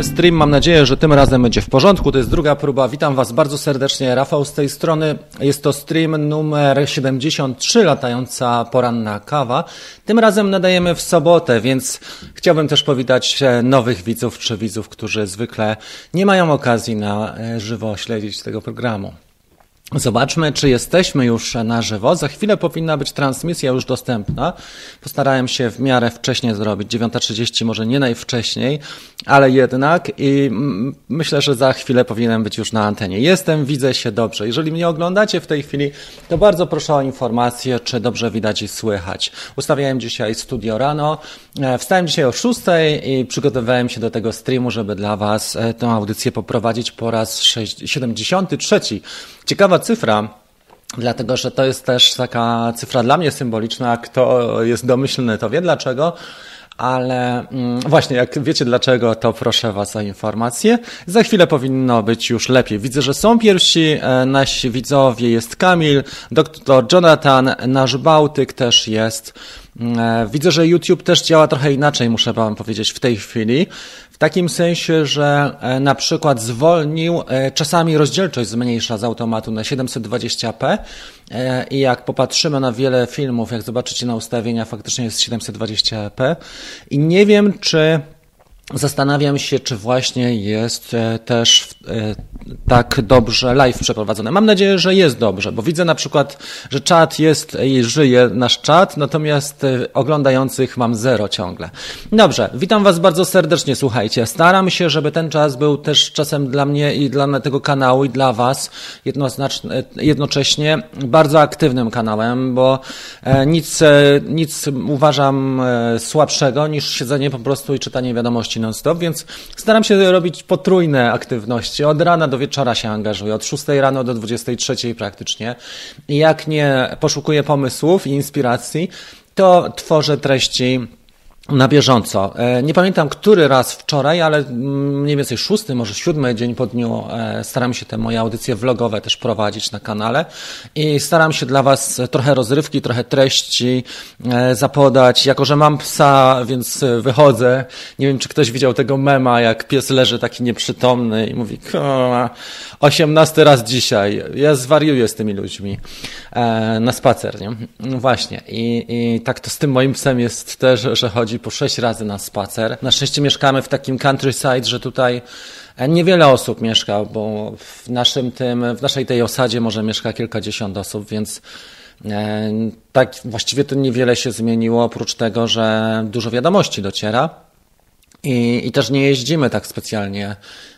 Rozpoczęliśmy stream, mam nadzieję, że tym razem będzie w porządku. To jest druga próba. Witam Was bardzo serdecznie. Rafał z tej strony. Jest to stream numer 73, latająca poranna kawa. Tym razem nadajemy w sobotę, więc chciałbym też powitać e, nowych widzów czy widzów, którzy zwykle nie mają okazji na e, żywo śledzić tego programu. Zobaczmy, czy jesteśmy już na żywo. Za chwilę powinna być transmisja już dostępna. Postarałem się w miarę wcześnie zrobić, 9.30 może nie najwcześniej, ale jednak i myślę, że za chwilę powinienem być już na antenie. Jestem, widzę się dobrze. Jeżeli mnie oglądacie w tej chwili, to bardzo proszę o informację, czy dobrze widać i słychać. Ustawiałem dzisiaj studio rano, e, wstałem dzisiaj o 6 i przygotowałem się do tego streamu, żeby dla Was e, tę audycję poprowadzić po raz 73. Ciekawa cyfra, dlatego że to jest też taka cyfra dla mnie symboliczna. Kto jest domyślny, to wie dlaczego. Ale mm, właśnie, jak wiecie dlaczego, to proszę Was o informację. Za chwilę powinno być już lepiej. Widzę, że są pierwsi e, nasi widzowie. Jest Kamil, doktor Jonathan, nasz Bałtyk też jest. Mm, e, widzę, że YouTube też działa trochę inaczej, muszę Wam powiedzieć, w tej chwili takim sensie, że e, na przykład zwolnił, e, czasami rozdzielczość zmniejsza z automatu na 720p e, i jak popatrzymy na wiele filmów, jak zobaczycie na ustawienia, faktycznie jest 720p i nie wiem, czy Zastanawiam się, czy właśnie jest e, też e, tak dobrze live przeprowadzone. Mam nadzieję, że jest dobrze, bo widzę na przykład, że czat jest i żyje nasz czat, natomiast e, oglądających mam zero ciągle. Dobrze, witam Was bardzo serdecznie, słuchajcie. Staram się, żeby ten czas był też czasem dla mnie i dla tego kanału i dla Was jednocześnie bardzo aktywnym kanałem, bo nic, nic uważam słabszego niż siedzenie po prostu i czytanie wiadomości non-stop, więc staram się robić potrójne aktywności. Od rana do wieczora się angażuję, od 6 rano do 23 praktycznie. I jak nie poszukuję pomysłów i inspiracji, to tworzę treści na bieżąco. E, nie pamiętam, który raz wczoraj, ale mniej więcej szósty, może siódmy dzień po dniu e, staram się te moje audycje vlogowe też prowadzić na kanale i staram się dla Was trochę rozrywki, trochę treści e, zapodać. Jako, że mam psa, więc wychodzę. Nie wiem, czy ktoś widział tego mema, jak pies leży taki nieprzytomny i mówi, osiemnasty raz dzisiaj. Ja zwariuję z tymi ludźmi na spacer, nie? No właśnie. I, I tak to z tym moim psem jest też, że chodzi po sześć razy na spacer. Na szczęście mieszkamy w takim countryside, że tutaj e, niewiele osób mieszka, bo w naszym tym, w naszej tej osadzie może mieszka kilkadziesiąt osób, więc e, tak właściwie to niewiele się zmieniło, oprócz tego, że dużo wiadomości dociera. I, I też nie jeździmy tak specjalnie,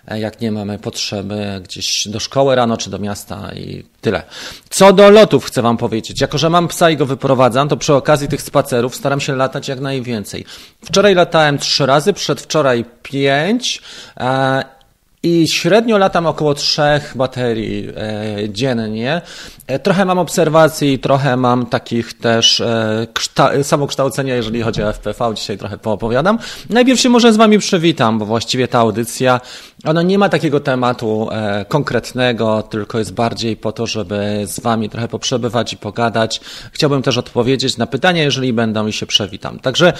e, jak nie mamy potrzeby gdzieś do szkoły rano czy do miasta i tyle. Co do lotów chcę Wam powiedzieć. Jako, że mam psa i go wyprowadzam, to przy okazji tych spacerów staram się latać jak najwięcej. Wczoraj latałem trzy razy, przedwczoraj pięć e, i średnio latam około trzech baterii e, dziennie. E, trochę mam obserwacji, trochę mam takich też e, samokształcenia, jeżeli chodzi o FPV. Dzisiaj trochę poopowiadam. Najpierw się może z Wami przywitam, bo właściwie ta audycja, ona nie ma takiego tematu e, konkretnego, tylko jest bardziej po to, żeby z Wami trochę poprzebywać i pogadać. Chciałbym też odpowiedzieć na pytania, jeżeli będą i się przewitam. Także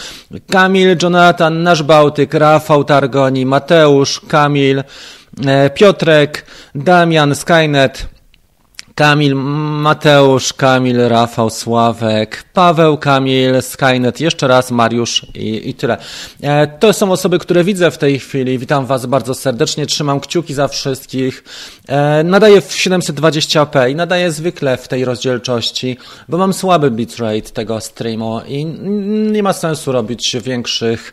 Kamil, Jonathan, Nasz Bałtyk, Rafał Targoni, Mateusz, Kamil, Piotrek, Damian, Skynet, Kamil, Mateusz, Kamil, Rafał, Sławek, Paweł, Kamil, Skynet, jeszcze raz Mariusz i, i tyle. E, to są osoby, które widzę w tej chwili. Witam Was bardzo serdecznie, trzymam kciuki za wszystkich. E, nadaję w 720p i nadaję zwykle w tej rozdzielczości, bo mam słaby bitrate tego streamu i nie ma sensu robić większych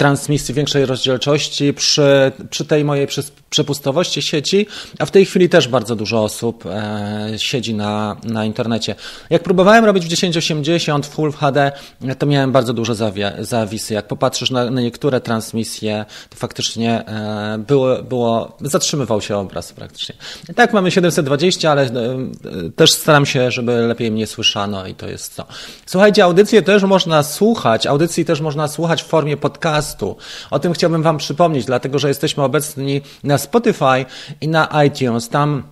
transmisji większej rozdzielczości przy, przy tej mojej przepustowości sieci, a w tej chwili też bardzo dużo osób e, siedzi na, na internecie. Jak próbowałem robić w 1080 w Full HD, to miałem bardzo duże zawie, zawisy. Jak popatrzysz na, na niektóre transmisje, to faktycznie e, było, było, zatrzymywał się obraz praktycznie. tak, mamy 720, ale e, też staram się, żeby lepiej mnie słyszano i to jest to. Słuchajcie, audycje też można słuchać, audycji też można słuchać w formie podcastu, podcastu. O tym chciałbym Wam przypomnieć, dlatego że jesteśmy obecni na Spotify i na iTunes. Tam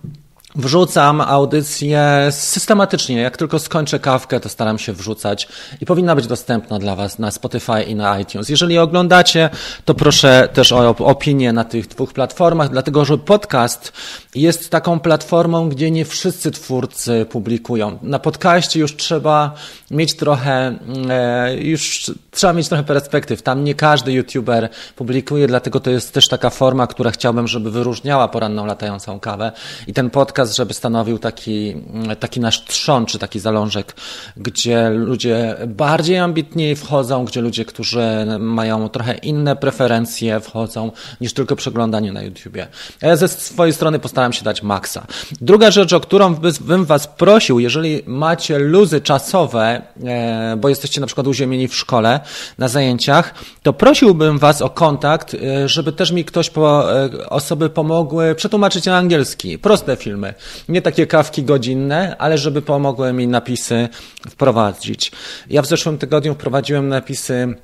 Wrzucam audycje systematycznie. Jak tylko skończę kawkę, to staram się wrzucać i powinna być dostępna dla Was na Spotify i na iTunes. Jeżeli oglądacie, to proszę też o opinię na tych dwóch platformach, dlatego że podcast jest taką platformą, gdzie nie wszyscy twórcy publikują. Na podcaście już trzeba mieć trochę, e, już trzeba mieć trochę perspektyw. Tam nie każdy YouTuber publikuje, dlatego to jest też taka forma, która chciałbym, żeby wyróżniała poranną latającą kawę. I ten podcast, żeby stanowił taki, taki nasz trzon, czy taki zalążek, gdzie ludzie bardziej ambitni wchodzą, gdzie ludzie, którzy mają trochę inne preferencje wchodzą, niż tylko przeglądanie na YouTubie. Ja ze swojej strony postaram się dać maksa. Druga rzecz, o którą bym Was prosił, jeżeli macie luzy czasowe, e, bo jesteście na przykład uziemieni w szkole, na zajęciach, to prosiłbym Was o kontakt, e, żeby też mi ktoś, po, e, osoby pomogły przetłumaczyć na angielski. Proste filmy. Nie takie kawki godzinne, ale żeby pomogły mi napisy wprowadzić. Ja w zeszłym tygodniu wprowadziłem napisy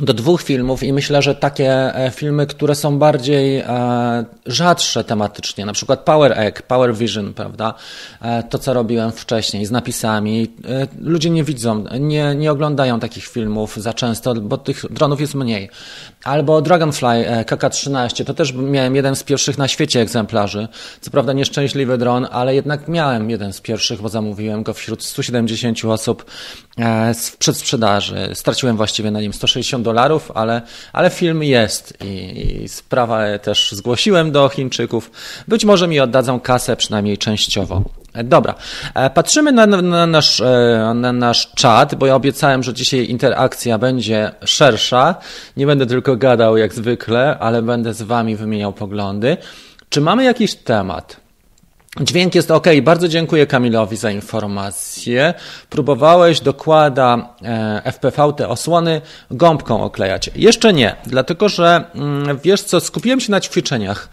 do dwóch filmów i myślę, że takie e, filmy, które są bardziej e, rzadsze tematycznie, na przykład Power Egg, Power Vision, prawda? E, to, co robiłem wcześniej z napisami. Ludzie nie widzą, nie, nie oglądają takich filmów za często, bo tych dronów jest mniej. Albo Dragonfly KK-13, to też miałem jeden z pierwszych na świecie egzemplarzy. Co prawda nieszczęśliwy dron, ale jednak miałem jeden z pierwszych, bo zamówiłem go wśród 170 osób w przedsprzedaży. Straciłem właściwie na nim 160 dolarów, ale, ale film jest i, i sprawę też zgłosiłem do Chińczyków. Być może mi oddadzą kasę, przynajmniej częściowo. E, dobra, e, patrzymy na, na, nasz, e, na nasz czat, bo ja obiecałem, że dzisiaj interakcja będzie szersza. Nie będę tylko gadał jak zwykle, ale będę z Wami wymieniał poglądy. Czy mamy jakiś temat? Dźwięk jest ok. Bardzo dziękuję Kamilowi za informację. Próbowałeś dokłada FPV te osłony gąbką oklejać. Jeszcze nie, dlatego że mm, wiesz co, skupiłem się na ćwiczeniach.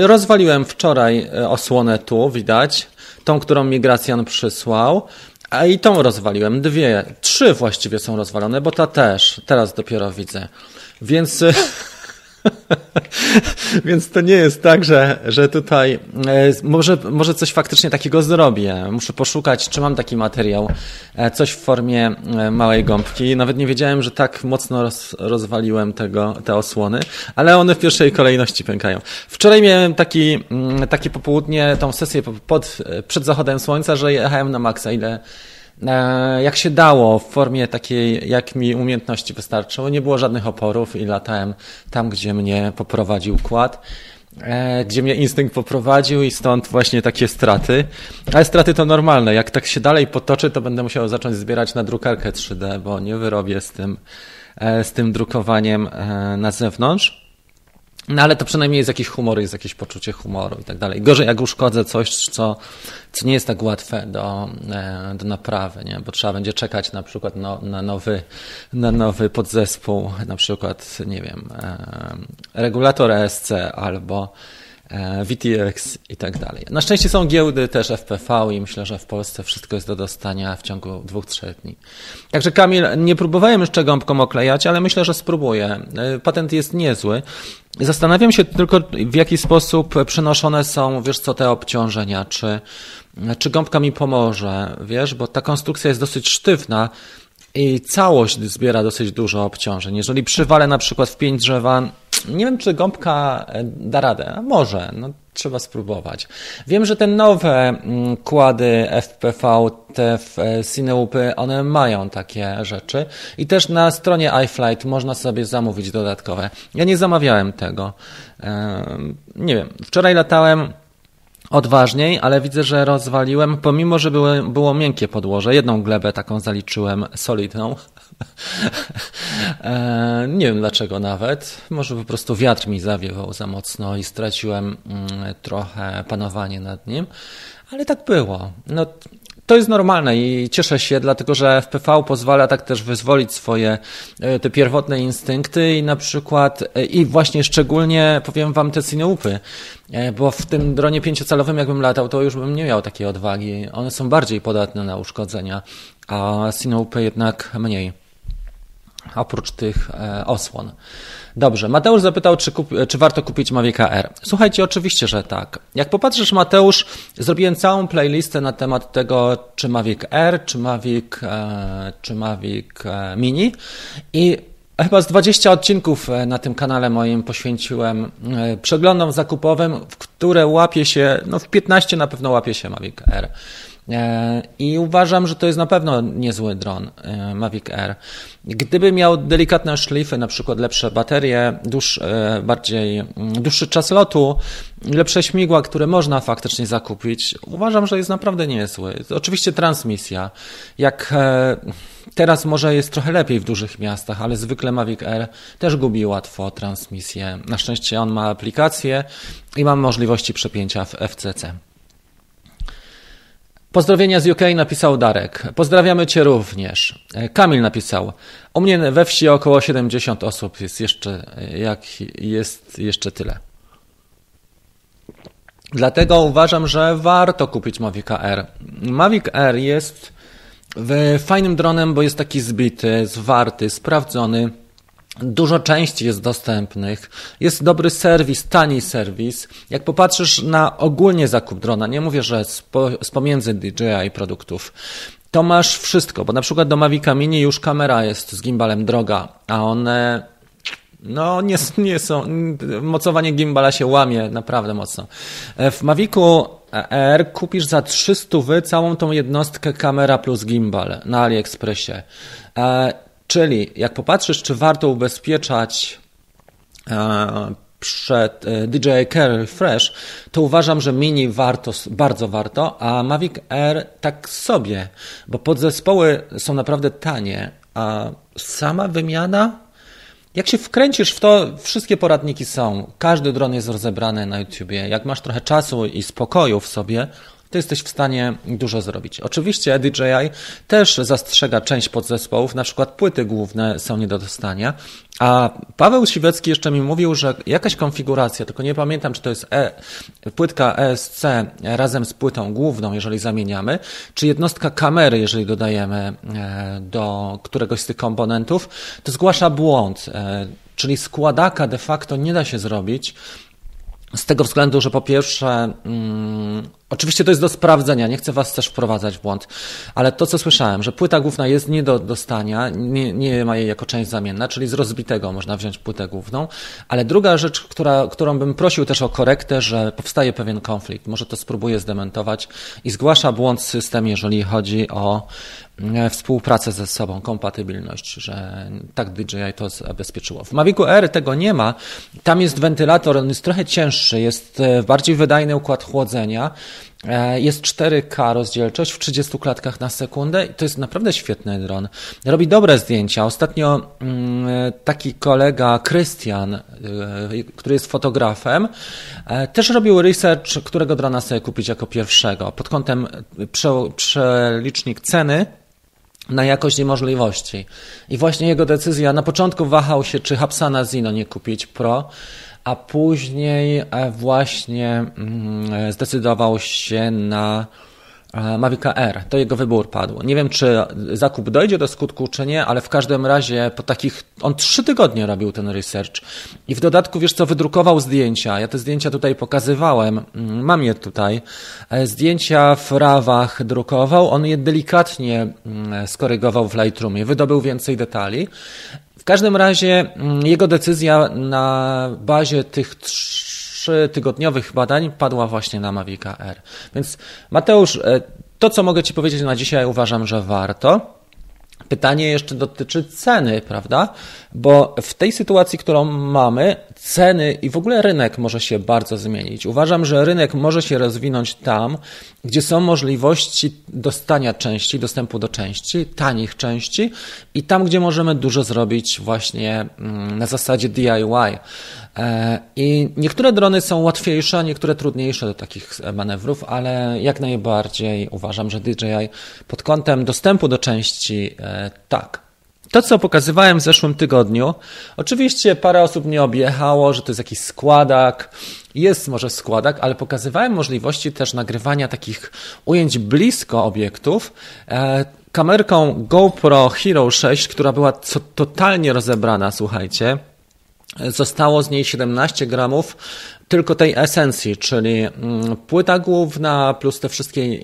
Rozwaliłem wczoraj osłonę tu, widać, tą, którą mi Gracjan przysłał. A i tą rozwaliłem. Dwie, trzy właściwie są rozwalone, bo ta też. Teraz dopiero widzę. Więc Więc to nie jest tak, że, że tutaj e, może, może coś faktycznie takiego zrobię. Muszę poszukać, czy mam taki materiał, e, coś w formie e, małej gąbki. Nawet nie wiedziałem, że tak mocno roz, rozwaliłem tego, te osłony, ale one w pierwszej kolejności pękają. Wczoraj miałem taki, mm, takie popołudnie, tą sesję pod, przed zachodem słońca, że jechałem na maksa, ile jak się dało, w formie takiej, jak mi umiejętności wystarczyło. Nie było żadnych oporów i latałem tam, gdzie mnie poprowadził kład, e, gdzie mnie instynkt poprowadził i stąd właśnie takie straty. Ale straty to normalne. Jak tak się dalej potoczy, to będę musiał zacząć zbierać na drukarkę 3D, bo nie wyrobię z tym, e, z tym drukowaniem na zewnątrz. No ale to przynajmniej jest jakiś humor, jest jakieś poczucie humoru i tak dalej. Gorzej jak uszkodzę coś, co, co nie jest tak łatwe do, e, do naprawy, nie? bo trzeba będzie czekać na przykład no, na, nowy, na nowy podzespół, na przykład, nie wiem, e, regulator ESC albo VTX i tak dalej. Na szczęście są giełdy też FPV i myślę, że w Polsce wszystko jest do dostania w ciągu dwóch, trzech dni. Także Kamil, nie próbowałem jeszcze gąbką oklejać, ale myślę, że spróbuję. E, patent jest niezły. Zastanawiam się tylko, w jaki sposób przenoszone są, wiesz co, te obciążenia, czy, czy gąbka mi pomoże, wiesz, bo ta konstrukcja jest dosyć sztywna, i całość zbiera dosyć dużo obciążeń. Jeżeli przywalę na przykład w pięć drzewa, nie wiem, czy gąbka e, da radę. Może, no trzeba spróbować. Wiem, że te nowe mm, kłady FPV, te e, Cineupy, one mają takie rzeczy i też na stronie iFlight można sobie zamówić dodatkowe. Ja nie zamawiałem tego. Nie wiem, wczoraj latałem odważniej, ale widzę, że rozwaliłem, pomimo, że były, było miękkie podłoże. Jedną glebę taką zaliczyłem solidną. E, nie wiem dlaczego nawet. Może po prostu wiatr mi zawiewał za mocno i straciłem mm, trochę panowanie nad nim. Ale tak było. No, to jest normalne i cieszę się, dlatego że FPV pozwala tak też wyzwolić swoje e, te pierwotne instynkty i na przykład, e, i właśnie szczególnie powiem Wam te cineupy, e, bo w tym dronie pięciocalowym jakbym latał, to już bym nie miał takiej odwagi. One są bardziej podatne na uszkodzenia, a cineupy jednak mniej. oprócz tych osłon. Dobrze, Mateusz zapytał, czy, kup, czy warto kupić Mavic R. Słuchajcie, oczywiście, że tak. Jak popatrzysz, Mateusz, zrobiłem całą playlistę na temat tego, czy Mavic R, czy Mavic, e, czy Mavic e, Mini i Chyba z 20 odcinków na tym kanale moim poświęciłem przeglądom zakupowym, w które łapie się, no w 15 na pewno łapie się Mavic R. E, I uważam, że to jest na pewno niezły dron e, Mavic Air. Gdyby miał delikatne szlify, na przykład lepsze baterie, dłuż, e, bardziej mm, dłuższy czas lotu, lepsze śmigła, które można faktycznie zakupić, uważam, że jest naprawdę niezły. Oczywiście transmisja. Jak teraz może jest trochę lepiej w dużych miastach, ale zwykle Mavic Air też gubi łatwo transmisję. Na szczęście on ma aplikację i mam możliwości przepięcia w FCC. Pozdrowienia z UK napisał Darek. Pozdrawiamy Cię również. Kamil napisał. U mnie we wsi około 70 osób jest jeszcze, jak jest jeszcze tyle. Dlatego uważam, że warto kupić Mavic Air. Mavic Air jest fajnym dronem, bo jest taki zbity, zwarty, sprawdzony Dużo części jest dostępnych, jest dobry serwis, tani serwis. Jak popatrzysz na ogólnie zakup drona, nie mówię, że z, po, z pomiędzy DJI produktów, to masz wszystko, bo na przykład do Mavica Mini już kamera jest z gimbalem droga, a one no nie, nie są, mocowanie gimbala się łamie naprawdę mocno. W Mavicu R kupisz za 300 wy całą tą jednostkę kamera plus gimbal na AliExpressie. Czyli jak popatrzysz, czy warto ubezpieczać e, przed e, DJI Carry Fresh, to uważam, że Mini warto, bardzo warto, a Mavic Air tak sobie, bo podzespoły są naprawdę tanie, a sama wymiana, jak się wkręcisz w to, wszystkie poradniki są. Każdy dron jest rozebrany na YouTubie. Jak masz trochę czasu i spokoju w sobie, to jesteś w stanie dużo zrobić. Oczywiście DJI też zastrzega część podzespołów, na przykład płyty główne są nie do dostania, a Paweł Siwecki jeszcze mi mówił, że jakaś konfiguracja, tylko nie pamiętam, czy to jest e, płytka ESC razem z płytą główną, jeżeli zamieniamy, czy jednostka kamery, jeżeli dodajemy e, do któregoś z tych komponentów, to zgłasza błąd. E, czyli składaka de facto nie da się zrobić, z tego względu, że po pierwsze, mm, oczywiście to jest do sprawdzenia, nie chcę Was też wprowadzać w błąd, ale to, co słyszałem, że płyta główna jest nie do dostania, nie, nie ma jej jako część zamienna, czyli z rozbitego można wziąć płytę główną, ale druga rzecz, która, którą bym prosił też o korektę, że powstaje pewien konflikt, może to spróbuję zdementować i zgłasza błąd system, jeżeli chodzi o E, współpracę ze sobą, kompatybilność, że tak DJI to zabezpieczyło. W Mavicu R tego nie ma. Tam jest wentylator, on jest trochę cięższy, jest e, bardziej wydajny układ chłodzenia. E, jest 4K rozdzielczość w 30 klatkach na sekundę i to jest naprawdę świetny dron. Robi dobre zdjęcia. Ostatnio mm, taki kolega, Krystian, który jest fotografem, też robił research, którego drona sobie kupić jako pierwszego. Pod kątem przelicznik ceny na jakość i możliwości. I właśnie jego decyzja, na początku wahał się, czy Hapsana Zino nie kupić Pro, a później e, właśnie mm, zdecydował się na Mavic R. To jego wybór padł. Nie wiem, czy zakup dojdzie do skutku, czy nie, ale w każdym razie po takich. On trzy tygodnie robił ten research i w dodatku, wiesz co, wydrukował zdjęcia. Ja te zdjęcia tutaj pokazywałem. Mm, mam je tutaj. E, zdjęcia w rawach drukował. On je delikatnie mm, skorygował w Lightroomie. Wydobył więcej detali. W każdym razie mm, jego decyzja na bazie tych trzech tygodniowych badań padła właśnie na Mavica R. Więc Mateusz, e, to co mogę Ci powiedzieć na dzisiaj uważam, że warto. Pytanie jeszcze dotyczy ceny, prawda? Bo w tej sytuacji, którą mamy, ceny i w ogóle rynek może się bardzo zmienić. Uważam, że rynek może się rozwinąć tam, gdzie są możliwości dostania części, dostępu do części, tanich części i tam, gdzie możemy dużo zrobić właśnie mm, na zasadzie DIY. E, I niektóre drony są łatwiejsze, niektóre trudniejsze do takich manewrów, ale jak najbardziej uważam, że DJI pod kątem dostępu do części e, tak. To, co pokazywałem w zeszłym tygodniu, oczywiście parę osób mnie objechało, że to jest jakiś składak. Jest może składak, ale pokazywałem możliwości też nagrywania takich ujęć blisko obiektów, e, kamerką GoPro Hero 6, która była totalnie rozebrana, słuchajcie. Zostało z niej 17 gramów tylko tej esencji, czyli mm, płyta główna plus te wszystkie e,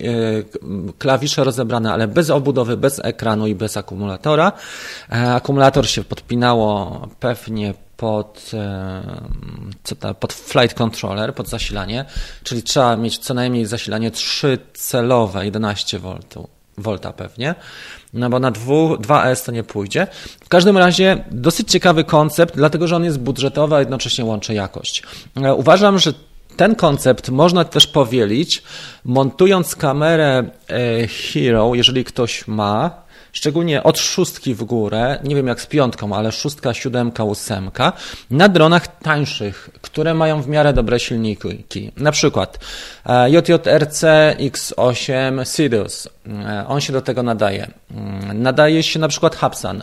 klawisze rozebrane, ale bez obudowy, bez ekranu i bez akumulatora. E, akumulator się podpinało pewnie pod, e, co ta, pod flight controller, pod zasilanie, czyli trzeba mieć co najmniej zasilanie 3-celowe, 11 V, volta pewnie, no bo na 2S to nie pójdzie. W każdym razie dosyć ciekawy koncept, dlatego że on jest budżetowy, a jednocześnie łączy jakość. E, uważam, że ten koncept można też powielić, montując kamerę e, Hero, jeżeli ktoś ma, szczególnie od szóstki w górę, nie wiem jak z piątką, ale szóstka, siódemka, ósemka, na dronach tańszych, które mają w miarę dobre silniki. Na przykład JJRC X8 Sidus, on się do tego nadaje. Mm, nadaje się na przykład Hapsan.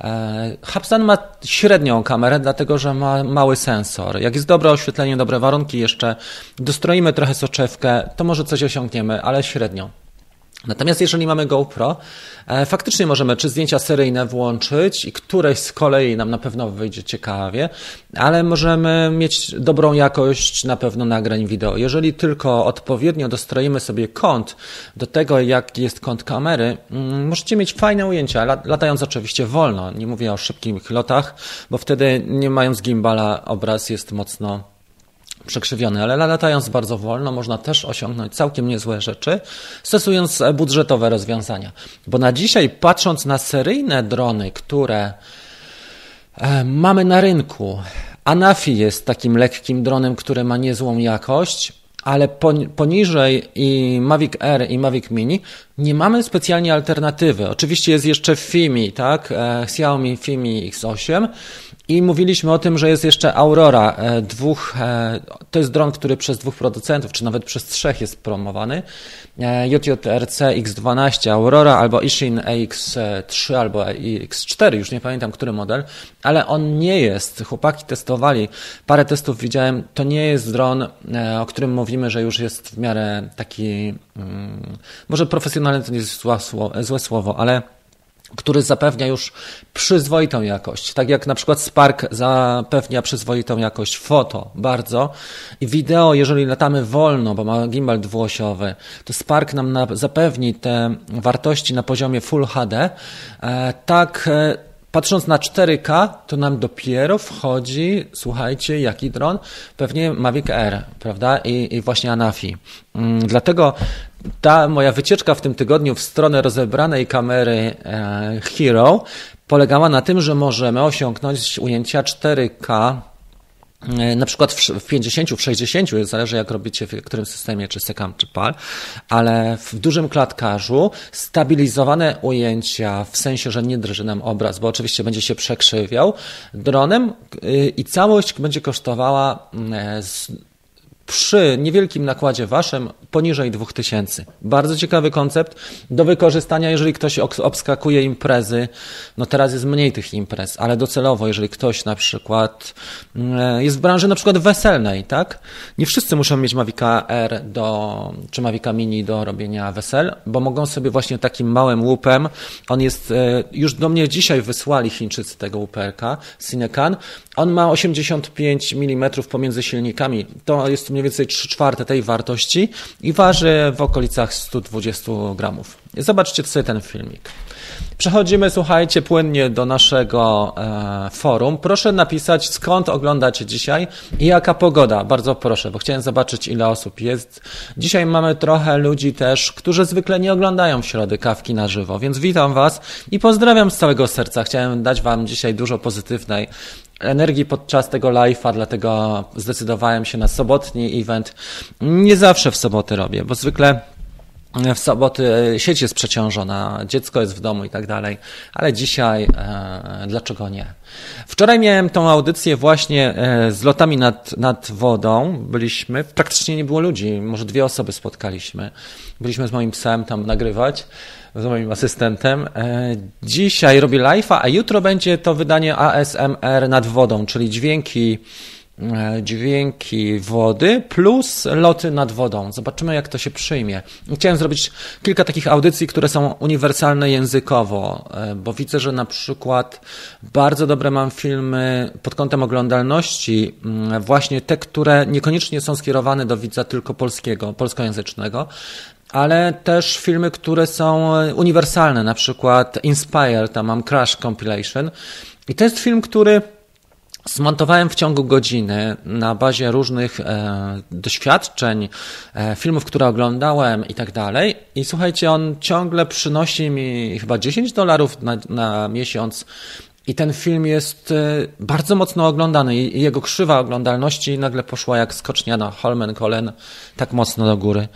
E, Hapsan ma średnią kamerę, dlatego że ma mały sensor. Jak jest dobre oświetlenie, dobre warunki, jeszcze dostroimy trochę soczewkę, to może coś osiągniemy, ale średnio. Natomiast jeżeli mamy GoPro, e, faktycznie możemy czy zdjęcia seryjne włączyć i któreś z kolei nam na pewno wyjdzie ciekawie, ale możemy mieć dobrą jakość na pewno nagrań wideo. Jeżeli tylko odpowiednio dostroimy sobie kąt do tego, jak jest kąt kamery, mm, możecie mieć fajne ujęcia, latając oczywiście wolno. Nie mówię o szybkich lotach, bo wtedy nie mając gimbala obraz jest mocno przekrzywiony, ale latając bardzo wolno można też osiągnąć całkiem niezłe rzeczy, stosując budżetowe rozwiązania. Bo na dzisiaj, patrząc na seryjne drony, które e, mamy na rynku, Anafi jest takim lekkim dronem, który ma niezłą jakość, ale poniżej i Mavic Air i Mavic Mini nie mamy specjalnie alternatywy. Oczywiście jest jeszcze Fimi, tak? E, Xiaomi Fimi X8, i mówiliśmy o tym, że jest jeszcze Aurora, e, dwóch, e, to jest dron, który przez dwóch producentów, czy nawet przez trzech jest promowany. E, JJRC X12 Aurora albo Ishin AX3 albo X4, już nie pamiętam który model, ale on nie jest, chłopaki testowali, parę testów widziałem, to nie jest dron, o którym mówimy, że już jest w miarę taki, mm, może profesjonalny to nie jest złe słowo, ale który zapewnia już przyzwoitą jakość. Tak jak na przykład Spark zapewnia przyzwoitą jakość foto bardzo i wideo, jeżeli latamy wolno, bo ma gimbal dwuosiowy, to Spark nam zapewni te wartości na poziomie Full HD. E, tak e, Patrząc na 4K, to nam dopiero wchodzi, słuchajcie, jaki dron? Pewnie Mavic Air, prawda? I, i właśnie Anafi. Mm, dlatego ta moja wycieczka w tym tygodniu w stronę rozebranej kamery e, Hero polegała na tym, że możemy osiągnąć ujęcia 4K E, na przykład w 50, w 60, zależy jak robicie w którym systemie, czy Sekam, czy PAL, ale w dużym klatkarzu stabilizowane ujęcia, w sensie, że nie drży nam obraz, bo oczywiście będzie się przekrzywiał dronem y, i całość będzie kosztowała e, przy niewielkim nakładzie waszym poniżej 2000. Bardzo ciekawy koncept do wykorzystania, jeżeli ktoś obskakuje imprezy. No teraz jest mniej tych imprez, ale docelowo, jeżeli ktoś na przykład mm, jest w branży na przykład weselnej, tak? Nie wszyscy muszą mieć Mavica R do, czy Mavica Mini do robienia wesel, bo mogą sobie właśnie takim małym łupem, on jest, e, już do mnie dzisiaj wysłali Chińczycy tego łuperka, Cinecan, on ma 85 mm pomiędzy silnikami. To jest mniej więcej 3 czwarte tej wartości i waży w okolicach 120 gramów. Zobaczcie sobie ten filmik. Przechodzimy, słuchajcie, płynnie do naszego e, forum. Proszę napisać, skąd oglądacie dzisiaj i jaka pogoda. Bardzo proszę, bo chciałem zobaczyć, ile osób jest. Dzisiaj mamy trochę ludzi też, którzy zwykle nie oglądają w środy kawki na żywo, więc witam Was i pozdrawiam z całego serca. Chciałem dać Wam dzisiaj dużo pozytywnej energii podczas tego live'a, dlatego zdecydowałem się na sobotni event. Nie zawsze w soboty robię, bo zwykle w soboty sieć jest przeciążona, dziecko jest w domu i tak dalej, ale dzisiaj e, dlaczego nie? Wczoraj miałem tą audycję właśnie e, z lotami nad, nad wodą. Byliśmy, praktycznie nie było ludzi, może dwie osoby spotkaliśmy. Byliśmy z moim psem tam nagrywać, z moim asystentem. E, dzisiaj robię live'a, a jutro będzie to wydanie ASMR nad wodą, czyli dźwięki e, dźwięki wody plus loty nad wodą. Zobaczymy, jak to się przyjmie. Chciałem zrobić kilka takich audycji, które są uniwersalne językowo, e, bo widzę, że na przykład bardzo dobre mam filmy pod kątem oglądalności, mm, właśnie te, które niekoniecznie są skierowane do widza tylko polskiego, polskojęzycznego, ale też filmy, które są uniwersalne, na przykład Inspire, tam mam Crash Compilation. I to jest film, który Zmontowałem w ciągu godziny na bazie różnych e, doświadczeń, e, filmów, które oglądałem i tak dalej. I słuchajcie, on ciągle przynosi mi chyba 10 dolarów na, na miesiąc. I ten film jest e, bardzo mocno oglądany i jego krzywa oglądalności nagle poszła jak skocznia na Holmen Kolen tak mocno do góry.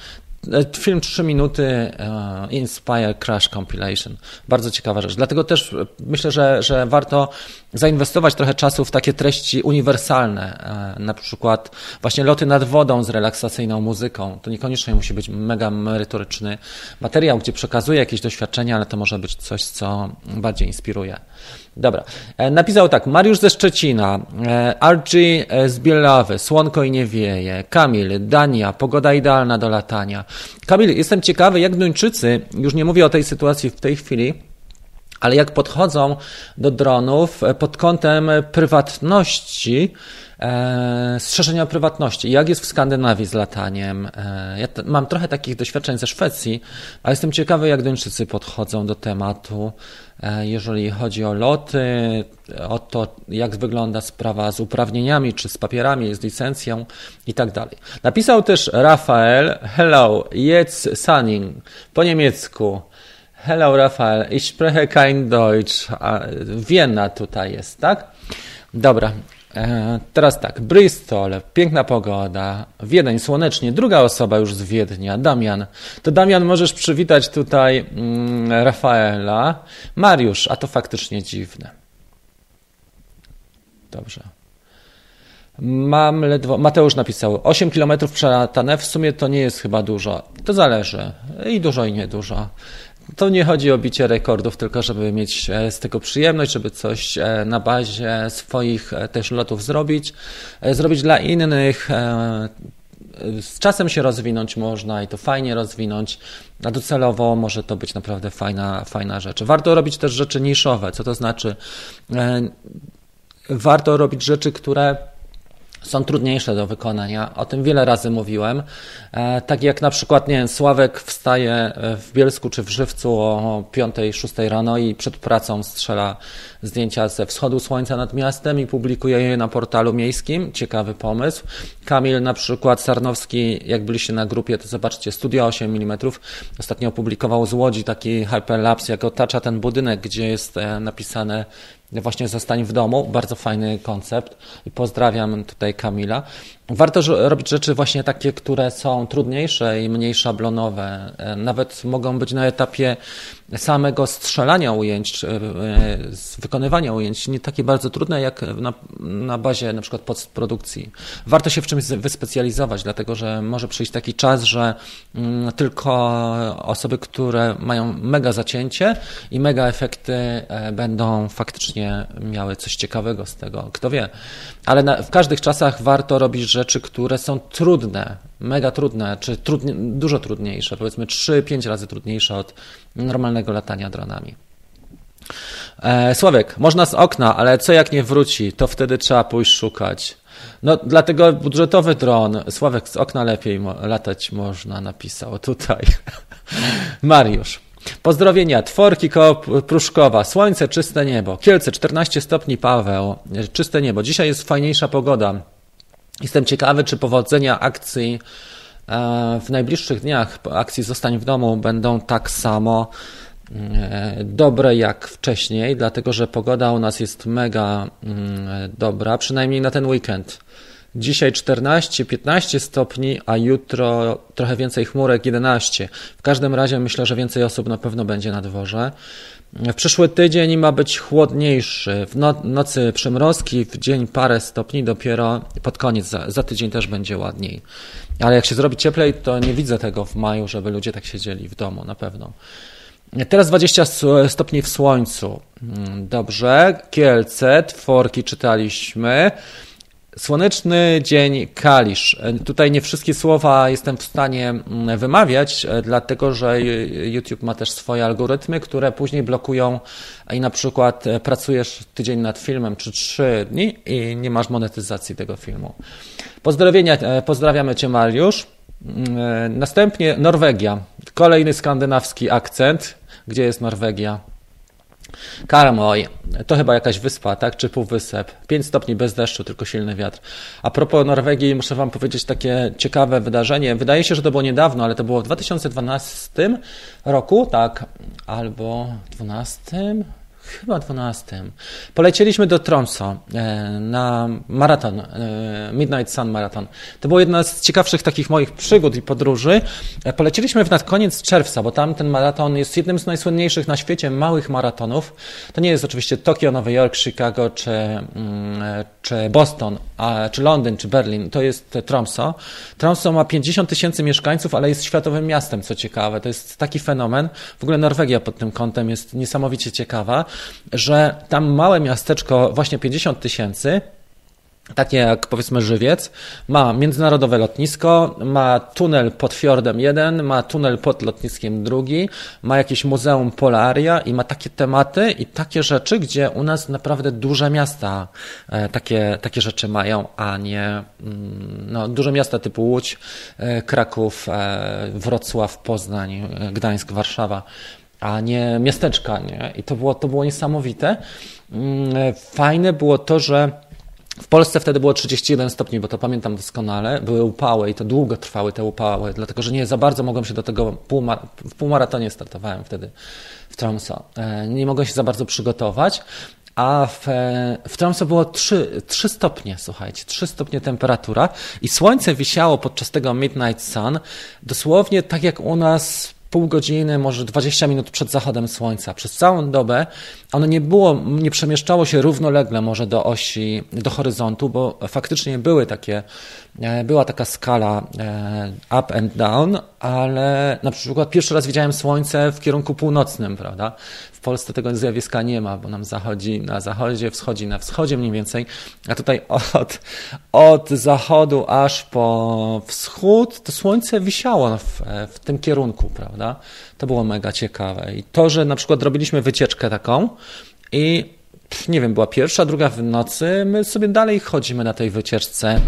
E, film 3 minuty uh, Inspire Crash Compilation. Bardzo ciekawa rzecz. Dlatego też myślę, że, że warto zainwestować trochę czasu w takie treści uniwersalne. Na przykład właśnie loty nad wodą z relaksacyjną muzyką. To niekoniecznie musi być mega merytoryczny materiał, gdzie przekazuje jakieś doświadczenia, ale to może być coś, co bardziej inspiruje. Dobra. E, napisał tak, Mariusz ze Szczecina, e, RG z Bielawy, Słonko i nie wieje, Kamil, Dania, pogoda idealna do latania. Kamil, jestem ciekawy, jak Duńczycy, już nie mówię o tej sytuacji w tej chwili, ale jak podchodzą do dronów e, pod kątem prywatności, e, strzeżenia prywatności. Jak jest w Skandynawii z lataniem? E, ja mam trochę takich doświadczeń ze Szwecji, a jestem ciekawy, jak Duńczycy podchodzą do tematu, e, jeżeli chodzi o loty, o to, jak wygląda sprawa z uprawnieniami, czy z papierami, z licencją i tak dalej. Napisał też Rafael, hello, jetzt Sunning, po niemiecku. Hello Rafael, ich spreche kein Deutsch. Wiena tutaj jest, tak? Dobra, teraz tak, Bristol, piękna pogoda, Wiedeń słonecznie, druga osoba już z Wiednia, Damian. To Damian możesz przywitać tutaj mm, Rafaela. Mariusz, a to faktycznie dziwne. Dobrze. Mam ledwo. Mateusz napisał 8 km przelatane, w sumie to nie jest chyba dużo. To zależy. I dużo, i niedużo. To nie chodzi o bicie rekordów, tylko żeby mieć e, z tego przyjemność, żeby coś e, na bazie swoich e, też lotów zrobić, zrobić dla innych. Z czasem się rozwinąć można i to fajnie rozwinąć, a docelowo może to być naprawdę fajna, fajna rzecz. Warto robić też rzeczy niszowe, co to znaczy? Warto robić rzeczy, które są trudniejsze do wykonania. O tym wiele razy mówiłem. E, tak jak na przykład, nie wiem, Sławek wstaje e, w Bielsku czy w Żywcu o 5-6 rano i przed pracą strzela zdjęcia ze wschodu słońca nad miastem i publikuje je na portalu miejskim. Ciekawy pomysł. Kamil na przykład Sarnowski, jak byliście na grupie, to zobaczcie, Studio 8 mm ostatnio opublikował z Łodzi taki hyperlapse, jak otacza ten budynek, gdzie jest e, napisane właśnie zostań w domu. Bardzo fajny koncept i pozdrawiam tutaj Kamila. Warto robić rzeczy właśnie takie, które są trudniejsze i mniej szablonowe. E, nawet mogą być na etapie samego strzelania ujęć, e, wykonywania ujęć, nie takie bardzo trudne jak na, na bazie na przykład postprodukcji. Warto się w czymś wyspecjalizować, dlatego że może przyjść taki czas, że mm, tylko osoby, które mają mega zacięcie i mega efekty e, będą faktycznie miały coś ciekawego z tego. Kto wie. Ale na, w każdych czasach warto robić rzeczy, które są trudne, mega trudne, czy trudnie, dużo trudniejsze, powiedzmy 3-5 razy trudniejsze od normalnego latania dronami. E, Sławek, można z okna, ale co jak nie wróci, to wtedy trzeba pójść szukać. No, dlatego budżetowy dron, Sławek, z okna lepiej latać można, napisał tutaj. Mariusz. Pozdrowienia, Tworki koło Pruszkowa, słońce, czyste niebo, Kielce 14 stopni, Paweł, czyste niebo. Dzisiaj jest fajniejsza pogoda. Jestem ciekawy, czy powodzenia akcji e, w najbliższych dniach, akcji Zostań w domu, będą tak samo e, dobre jak wcześniej, dlatego że pogoda u nas jest mega mm, dobra, przynajmniej na ten weekend. Dzisiaj 14-15 stopni, a jutro trochę więcej chmurek 11. W każdym razie myślę, że więcej osób na pewno będzie na dworze. W przyszły tydzień ma być chłodniejszy. W no, nocy przymrozki, w dzień parę stopni, dopiero pod koniec, za, za tydzień też będzie ładniej. Ale jak się zrobi cieplej, to nie widzę tego w maju, żeby ludzie tak siedzieli w domu, na pewno. Teraz 20 stopni w słońcu. Mm, dobrze. Kielce, tworki czytaliśmy. Słoneczny dzień Kalisz. Tutaj nie wszystkie słowa jestem w stanie mm, wymawiać, e, dlatego że YouTube ma też swoje algorytmy, które później blokują i na przykład e, pracujesz tydzień nad filmem czy trzy dni i nie masz monetyzacji tego filmu. Pozdrowienia, e, pozdrawiamy Cię Mariusz. Mm, następnie Norwegia. Kolejny skandynawski akcent. Gdzie jest Norwegia? Karmoj, to chyba jakaś wyspa, tak? Czy półwysep. 5 stopni bez deszczu, tylko silny wiatr. A propos Norwegii, muszę Wam powiedzieć takie ciekawe wydarzenie. Wydaje się, że to było niedawno, ale to było w 2012 roku, tak? Albo 12? Chyba 12. Polecieliśmy do Tromso e, na maraton, e, Midnight Sun Marathon. To była jedna z ciekawszych takich moich przygód i podróży. E, polecieliśmy w nad koniec czerwca, bo tam ten maraton jest jednym z najsłynniejszych na świecie małych maratonów. To nie jest oczywiście Tokio, Nowy Jork, Chicago czy, mm, czy Boston, czy Londyn, czy Berlin. To jest Tromso. Tromso ma 50 tysięcy mieszkańców, ale jest światowym miastem, co ciekawe. To jest taki fenomen. W ogóle Norwegia pod tym kątem jest niesamowicie ciekawa że tam małe miasteczko, właśnie 50 tysięcy, takie jak powiedzmy Żywiec, ma międzynarodowe lotnisko, ma tunel pod fiordem jeden, ma tunel pod lotniskiem drugi, ma jakieś muzeum Polaria i ma takie tematy i takie rzeczy, gdzie u nas naprawdę duże miasta e, takie, takie rzeczy mają, a nie mm, no, duże miasta typu Łódź, e, Kraków, e, Wrocław, Poznań, Gdańsk, Warszawa a nie miasteczka. Nie? I to było, to było niesamowite. Mm, fajne było to, że w Polsce wtedy było 31 stopni, bo to pamiętam doskonale. Były upały i to długo trwały te upały, dlatego że nie za bardzo mogłem się do tego, półmar w półmaratonie startowałem wtedy w Tromso. E, nie mogłem się za bardzo przygotować, a w, e, w Tromso było 3, 3 stopnie, słuchajcie, 3 stopnie temperatura i słońce wisiało podczas tego Midnight Sun dosłownie tak jak u nas pół godziny, może 20 minut przed zachodem słońca. Przez całą dobę ono nie było, nie przemieszczało się równolegle może do osi, do horyzontu, bo faktycznie były takie, e, była taka skala e, up and down, ale na przykład pierwszy raz widziałem słońce w kierunku północnym, prawda? Polsce tego zjawiska nie ma, bo nam zachodzi na zachodzie, wschodzi na wschodzie mniej więcej, a tutaj od, od zachodu aż po wschód to słońce wisiało w, w tym kierunku, prawda? To było mega ciekawe. I to, że na przykład robiliśmy wycieczkę taką i nie wiem, była pierwsza, druga w nocy, my sobie dalej chodzimy na tej wycieczce,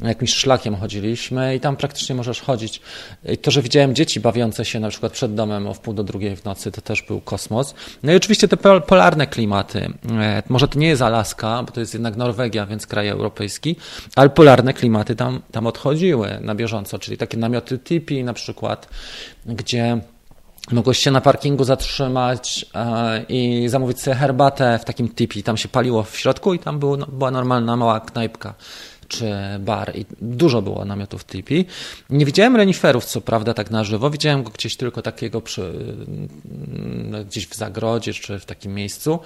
jakimś szlakiem chodziliśmy i tam praktycznie możesz chodzić. I to, że widziałem dzieci bawiące się na przykład przed domem o wpół do drugiej w nocy, to też był kosmos. No i oczywiście te polarne klimaty. E, może to nie jest Alaska, bo to jest jednak Norwegia, więc kraj europejski, ale polarne klimaty tam, tam odchodziły na bieżąco, czyli takie namioty tipi na przykład, gdzie Mogłeś się na parkingu zatrzymać e, i zamówić sobie herbatę w takim tipi. Tam się paliło w środku i tam było, no, była normalna mała knajpka czy bar i dużo było namiotów tipi. Nie widziałem reniferów, co prawda, tak na żywo. Widziałem go gdzieś tylko takiego przy, mm, gdzieś w zagrodzie czy w takim miejscu,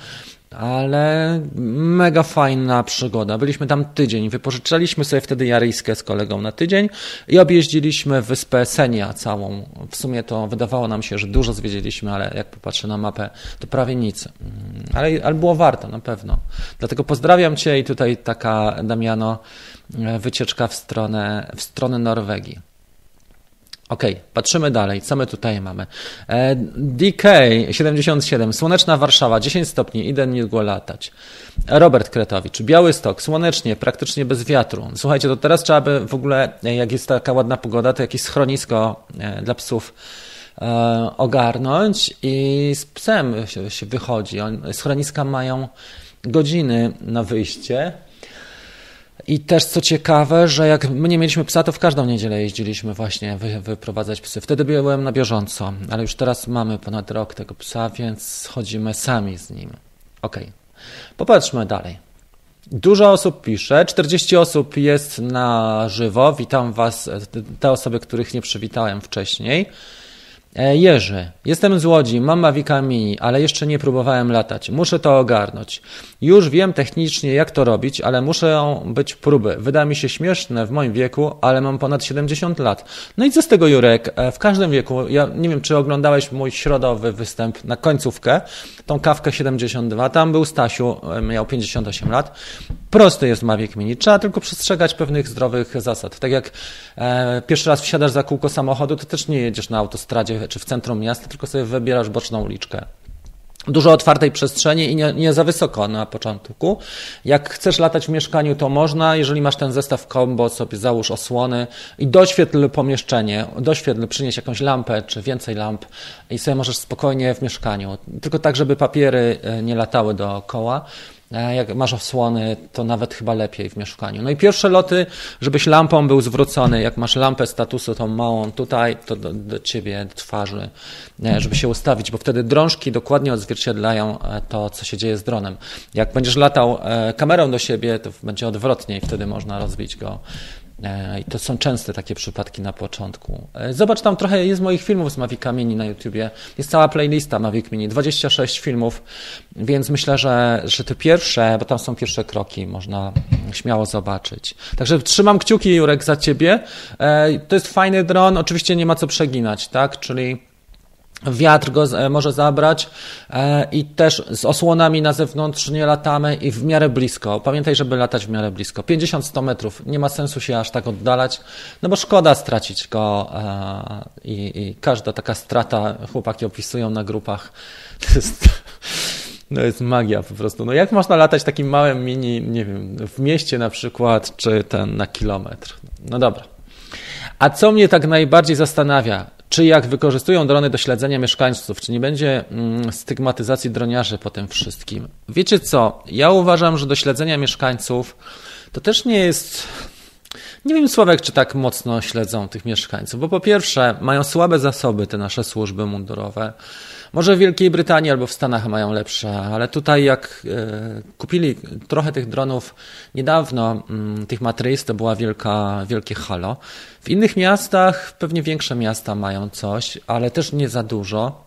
ale mega fajna przygoda. Byliśmy tam tydzień, wypożyczaliśmy sobie wtedy jaryjskę z kolegą na tydzień i objeździliśmy wyspę Senia całą. W sumie to wydawało nam się, że dużo zwiedziliśmy, ale jak popatrzę na mapę, to prawie nic. Mm, ale, ale było warto, na pewno. Dlatego pozdrawiam Cię i tutaj taka, Damiano, wycieczka w stronę, w stronę Norwegii. Ok, patrzymy dalej. Co my tutaj mamy? E, DK77, Słoneczna Warszawa, 10 stopni, idę niedługo latać. Robert Kretowicz, Białystok, słonecznie, praktycznie bez wiatru. Słuchajcie, to teraz trzeba by w ogóle, jak jest taka ładna pogoda, to jakieś schronisko e, dla psów e, ogarnąć i z psem się wychodzi. Schroniska mają godziny na wyjście, i też co ciekawe, że jak my nie mieliśmy psa, to w każdą niedzielę jeździliśmy właśnie wy, wyprowadzać psy. Wtedy byłem na bieżąco, ale już teraz mamy ponad rok tego psa, więc chodzimy sami z nim. Ok, popatrzmy dalej. Dużo osób pisze, 40 osób jest na żywo. Witam Was, te osoby, których nie przywitałem wcześniej. E, Jerzy, jestem z Łodzi, mam Mavica Mini, ale jeszcze nie próbowałem latać. Muszę to ogarnąć. Już wiem technicznie, jak to robić, ale muszą być próby. Wyda mi się śmieszne w moim wieku, ale mam ponad 70 lat. No i co z tego, Jurek? E, w każdym wieku, ja nie wiem, czy oglądałeś mój środowy występ na końcówkę, tą kawkę 72. Tam był Stasiu, e, miał 58 lat. Prosty jest Mavic Mini. Trzeba tylko przestrzegać pewnych zdrowych zasad. Tak jak pierwszy raz wsiadasz za kółko samochodu, to też nie jedziesz na autostradzie czy w centrum miasta, tylko sobie wybierasz boczną uliczkę dużo otwartej przestrzeni i nie, nie, za wysoko na początku. Jak chcesz latać w mieszkaniu, to można. Jeżeli masz ten zestaw combo, sobie załóż osłony i doświetl pomieszczenie, doświetl, przynieś jakąś lampę czy więcej lamp i sobie możesz spokojnie w mieszkaniu. Tylko tak, żeby papiery e, nie latały dookoła. E, jak masz osłony, to nawet chyba lepiej w mieszkaniu. No i pierwsze loty, żebyś lampą był zwrócony. Jak masz lampę statusu, tą małą tutaj, to do, do ciebie, do twarzy, żeby się ustawić, bo wtedy drążki dokładnie odzwierciedlają e, to, co się dzieje z dronem. Jak będziesz latał e, kamerą do siebie, to będzie odwrotnie i wtedy można rozbić go E, I to są częste takie przypadki na początku. E, zobacz, tam trochę jest moich filmów z Mavic Mini na YouTubie. Jest cała playlista Mavic Mini, 26 filmów, więc myślę, że, że te pierwsze, bo tam są pierwsze kroki, można śmiało zobaczyć. Także trzymam kciuki, Jurek, za ciebie. E, to jest fajny dron, oczywiście nie ma co przeginać, tak? Czyli Wiatr go e, może zabrać e, i też z osłonami na zewnątrz nie latamy i w miarę blisko. Pamiętaj, żeby latać w miarę blisko. 50-100 metrów. Nie ma sensu się aż tak oddalać, no bo szkoda stracić go e, i, i każda taka strata, chłopaki opisują na grupach, to jest, no jest magia po prostu. No jak można latać takim małym mini, nie wiem, w mieście na przykład, czy ten na kilometr? No dobra. A co mnie tak najbardziej zastanawia, czy jak wykorzystują drony do śledzenia mieszkańców, czy nie będzie mm, stygmatyzacji droniarzy po tym wszystkim? Wiecie co? Ja uważam, że do śledzenia mieszkańców to też nie jest. Nie wiem, Sławek, czy tak mocno śledzą tych mieszkańców, bo po pierwsze, mają słabe zasoby te nasze służby mundurowe. Może w Wielkiej Brytanii albo w Stanach mają lepsze, ale tutaj jak e, kupili trochę tych dronów niedawno, mm, tych matryc, to była wielka, wielkie halo. W innych miastach, pewnie większe miasta mają coś, ale też nie za dużo.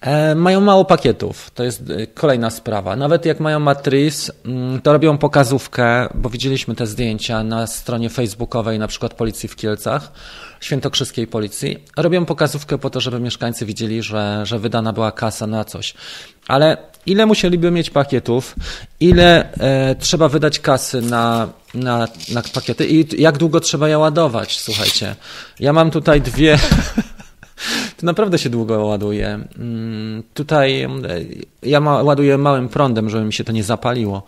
E, mają mało pakietów, to jest e, kolejna sprawa. Nawet jak mają matryc, mm, to robią pokazówkę, bo widzieliśmy te zdjęcia na stronie facebookowej na przykład Policji w Kielcach, Świętokrzyskiej Policji. Robią pokazówkę po to, żeby mieszkańcy widzieli, że, że wydana była kasa na coś. Ale ile musieliby mieć pakietów, ile e, trzeba wydać kasy na, na, na pakiety i jak długo trzeba je ładować, słuchajcie. Ja mam tutaj dwie... To naprawdę się długo ładuje. Mm, tutaj e, ja ma, ładuję małym prądem, żeby mi się to nie zapaliło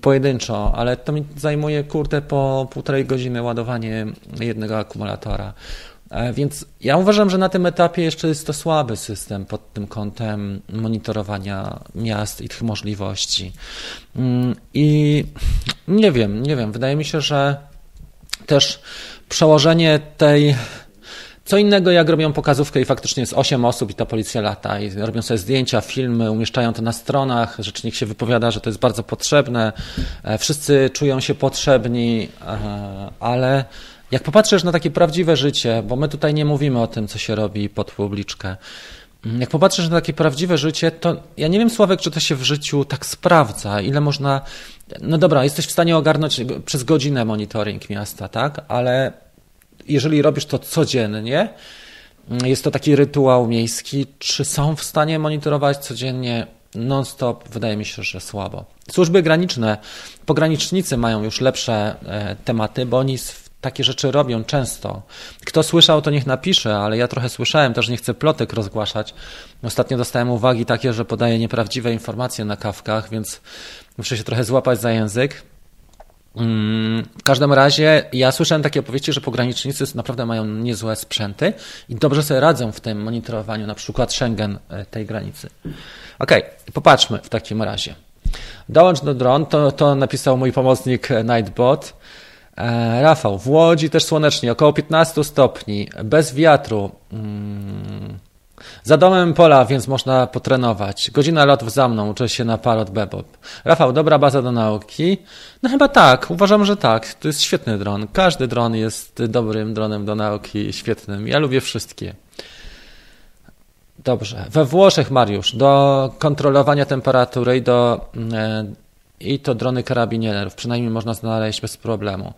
pojedynczo, ale to mi zajmuje kurde po półtorej godziny ładowanie jednego akumulatora. E, więc ja uważam, że na tym etapie jeszcze jest to słaby system pod tym kątem monitorowania miast i tych możliwości. Mm, I nie wiem, nie wiem, wydaje mi się, że też przełożenie tej co innego, jak robią pokazówkę i faktycznie jest 8 osób i ta policja lata i robią sobie zdjęcia, filmy, umieszczają to na stronach, rzecznik się wypowiada, że to jest bardzo potrzebne, e, wszyscy czują się potrzebni, e, ale jak popatrzysz na takie prawdziwe życie, bo my tutaj nie mówimy o tym, co się robi pod publiczkę, mm, jak popatrzysz na takie prawdziwe życie, to ja nie wiem, Sławek, czy to się w życiu tak sprawdza, ile można. No dobra, jesteś w stanie ogarnąć przez godzinę monitoring miasta, tak? Ale jeżeli robisz to codziennie, jest to taki rytuał miejski, czy są w stanie monitorować codziennie non-stop? Wydaje mi się, że słabo. Służby graniczne, pogranicznicy mają już lepsze e, tematy, bo oni takie rzeczy robią często. Kto słyszał, to niech napisze, ale ja trochę słyszałem, też nie chcę plotek rozgłaszać. Ostatnio dostałem uwagi takie, że podaję nieprawdziwe informacje na kawkach, więc muszę się trochę złapać za język. Mm, w każdym razie ja słyszałem takie opowieści, że pogranicznicy naprawdę mają niezłe sprzęty i dobrze sobie radzą w tym monitorowaniu na przykład Schengen e, tej granicy. Okej, okay, popatrzmy w takim razie. Dołącz do dron, to, to napisał mój pomocnik e, Nightbot. E, Rafał, w Łodzi też słonecznie, około 15 stopni, bez wiatru. Mm. Za domem pola, więc można potrenować. Godzina lotów za mną, uczę się na parot bebop. Rafał, dobra baza do nauki? No chyba tak, uważam, że tak. To jest świetny dron. Każdy dron jest dobrym dronem do nauki, świetnym. Ja lubię wszystkie. Dobrze. We Włoszech, Mariusz, do kontrolowania temperatury i do e, i to drony karabinierów. Przynajmniej można znaleźć bez problemu.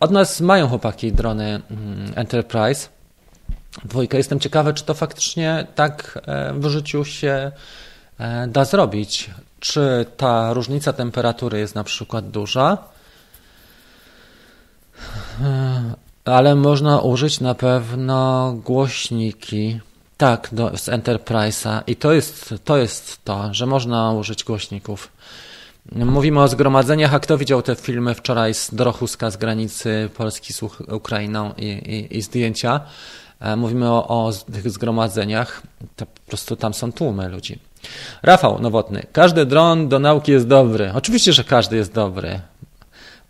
Od nas mają chłopaki drony mm, Enterprise. Dwójka. Jestem ciekawy, czy to faktycznie tak e, w życiu się e, da zrobić. Czy ta różnica temperatury jest na przykład duża? E, ale można użyć na pewno głośniki. Tak, do, z Enterprise'a. I to jest, to jest to, że można użyć głośników. Mówimy o zgromadzeniach. A kto widział te filmy wczoraj z Drochuska z granicy Polski z Ukrainą i, i, i zdjęcia? E, mówimy o, o tych zgromadzeniach. To po prostu tam są tłumy ludzi. Rafał Nowotny. Każdy dron do nauki jest dobry. Oczywiście, że każdy jest dobry.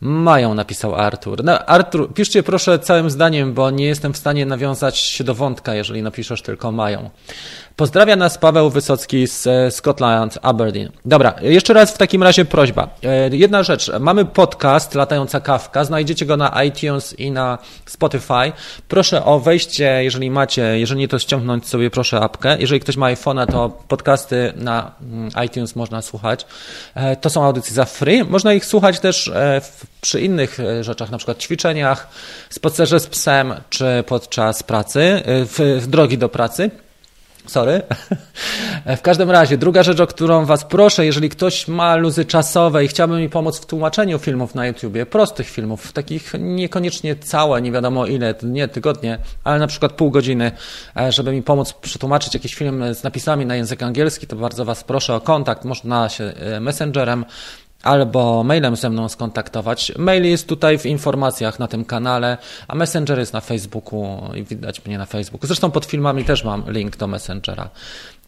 Mają, napisał Artur. No, Artur, piszcie proszę całym zdaniem, bo nie jestem w stanie nawiązać się do wątka, jeżeli napiszesz tylko mają. Pozdrawia nas Paweł Wysocki z e, Scotland, Aberdeen. Dobra, jeszcze raz w takim razie prośba. E, jedna rzecz. Mamy podcast Latająca Kawka. Znajdziecie go na iTunes i na Spotify. Proszę o wejście, jeżeli macie, jeżeli nie to ściągnąć sobie proszę apkę. Jeżeli ktoś ma iPhone'a, to podcasty na mm, iTunes można słuchać. E, to są audycje za free. Można ich słuchać też przy innych rzeczach, na przykład ćwiczeniach, spacerze z psem, czy podczas pracy, w drogi do pracy. Sorry. W każdym razie, druga rzecz, o którą Was proszę, jeżeli ktoś ma luzy czasowe i chciałby mi pomóc w tłumaczeniu filmów na YouTubie, prostych filmów, takich niekoniecznie całe, nie wiadomo ile, nie tygodnie, ale na przykład pół godziny, e, żeby mi pomóc przetłumaczyć jakiś film z napisami na język angielski, to bardzo Was proszę o kontakt. Można się e, messengerem albo mailem ze mną skontaktować. Mail jest tutaj w informacjach na tym kanale, a Messenger jest na Facebooku i widać mnie na Facebooku. Zresztą pod filmami też mam link do Messengera,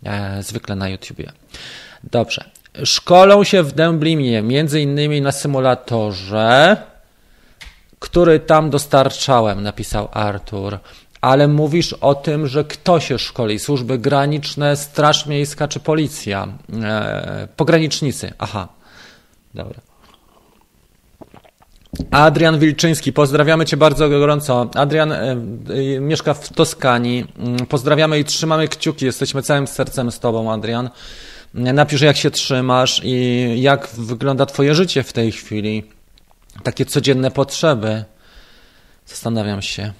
e, zwykle na YouTubie. Dobrze. Szkolą się w Dęblinie, między innymi na symulatorze, który tam dostarczałem, napisał Artur. Ale mówisz o tym, że kto się szkoli? Służby graniczne, Straż Miejska czy Policja? E, pogranicznicy. Aha, Dobra. Adrian Wilczyński, pozdrawiamy Cię bardzo gorąco. Adrian e, e, mieszka w Toskanii. Mm, pozdrawiamy i trzymamy kciuki. Jesteśmy całym sercem z Tobą, Adrian. Napisz, jak się trzymasz i jak wygląda Twoje życie w tej chwili. Takie codzienne potrzeby. Zastanawiam się.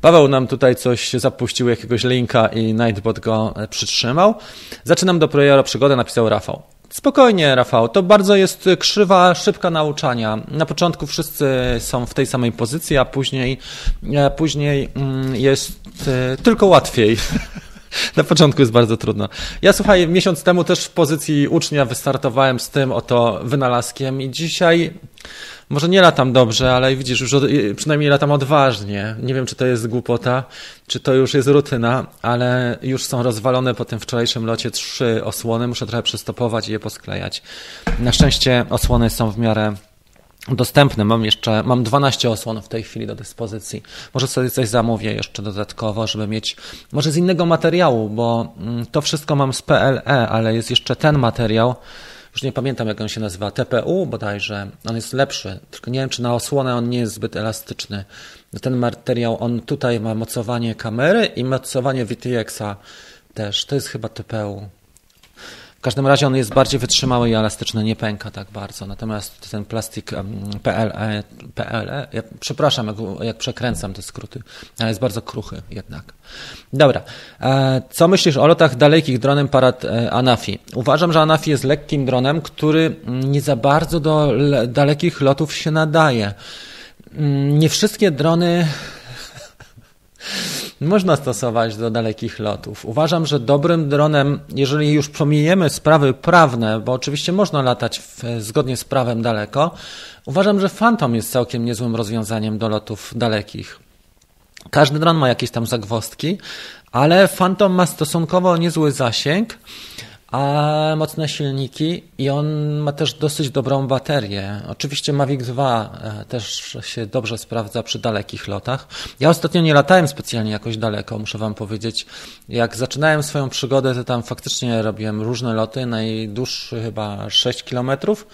Paweł nam tutaj coś zapuścił, jakiegoś linka i Nightbot go przytrzymał. Zaczynam do Projero przygodę, napisał Rafał. Spokojnie, Rafał. To bardzo jest krzywa, szybka nauczania. Na początku wszyscy są w tej samej pozycji, a później, później mm, jest e, tylko łatwiej. Na początku jest bardzo trudno. Ja słuchaj, miesiąc temu też w pozycji ucznia wystartowałem z tym oto wynalazkiem i dzisiaj może nie latam dobrze, ale widzisz, już od, przynajmniej latam odważnie. Nie wiem, czy to jest głupota, czy to już jest rutyna, ale już są rozwalone po tym wczorajszym locie trzy osłony. Muszę trochę przystopować i je posklejać. Na szczęście osłony są w miarę dostępne. Mam jeszcze, mam 12 osłon w tej chwili do dyspozycji. Może sobie coś zamówię jeszcze dodatkowo, żeby mieć, może z innego materiału, bo mm, to wszystko mam z PLE, ale jest jeszcze ten materiał, już nie pamiętam jak on się nazywa, TPU bodajże, on jest lepszy, tylko nie wiem czy na osłonę on nie jest zbyt elastyczny. Ten materiał, on tutaj ma mocowanie kamery i mocowanie VTX-a też, to jest chyba TPU. W każdym razie on jest bardziej wytrzymały i elastyczny, nie pęka tak bardzo. Natomiast ten plastik PLE, PLE ja przepraszam, jak, jak przekręcam te skróty, ale jest bardzo kruchy jednak. Dobra. E, co myślisz o lotach dalekich dronem Parad e, Anafi? Uważam, że Anafi jest lekkim dronem, który nie za bardzo do dalekich lotów się nadaje. Mm, nie wszystkie drony można stosować do dalekich lotów. Uważam, że dobrym dronem, jeżeli już pomijemy sprawy prawne, bo oczywiście można latać w, zgodnie z prawem daleko, uważam, że Phantom jest całkiem niezłym rozwiązaniem do lotów dalekich. Każdy dron ma jakieś tam zagwozdki, ale Phantom ma stosunkowo niezły zasięg a mocne silniki i on ma też dosyć dobrą baterię. Oczywiście Mavic 2 e, też się dobrze sprawdza przy dalekich lotach. Ja ostatnio nie latałem specjalnie jakoś daleko, muszę Wam powiedzieć. Jak zaczynałem swoją przygodę, to tam faktycznie robiłem różne loty, najdłuższy chyba 6 kilometrów.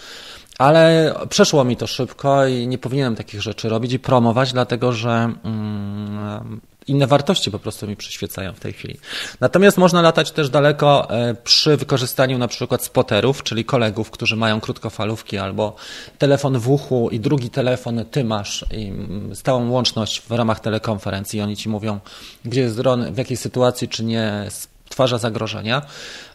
Ale przeszło mi to szybko i nie powinienem takich rzeczy robić i promować, dlatego że mm, inne wartości po prostu mi przyświecają w tej chwili. Natomiast można latać też daleko e, przy wykorzystaniu na przykład spoterów, czyli kolegów, którzy mają krótkofalówki albo telefon w uchu i drugi telefon ty masz i mm, stałą łączność w ramach telekonferencji. Oni ci mówią, gdzie jest dron, w jakiej sytuacji, czy nie stwarza zagrożenia.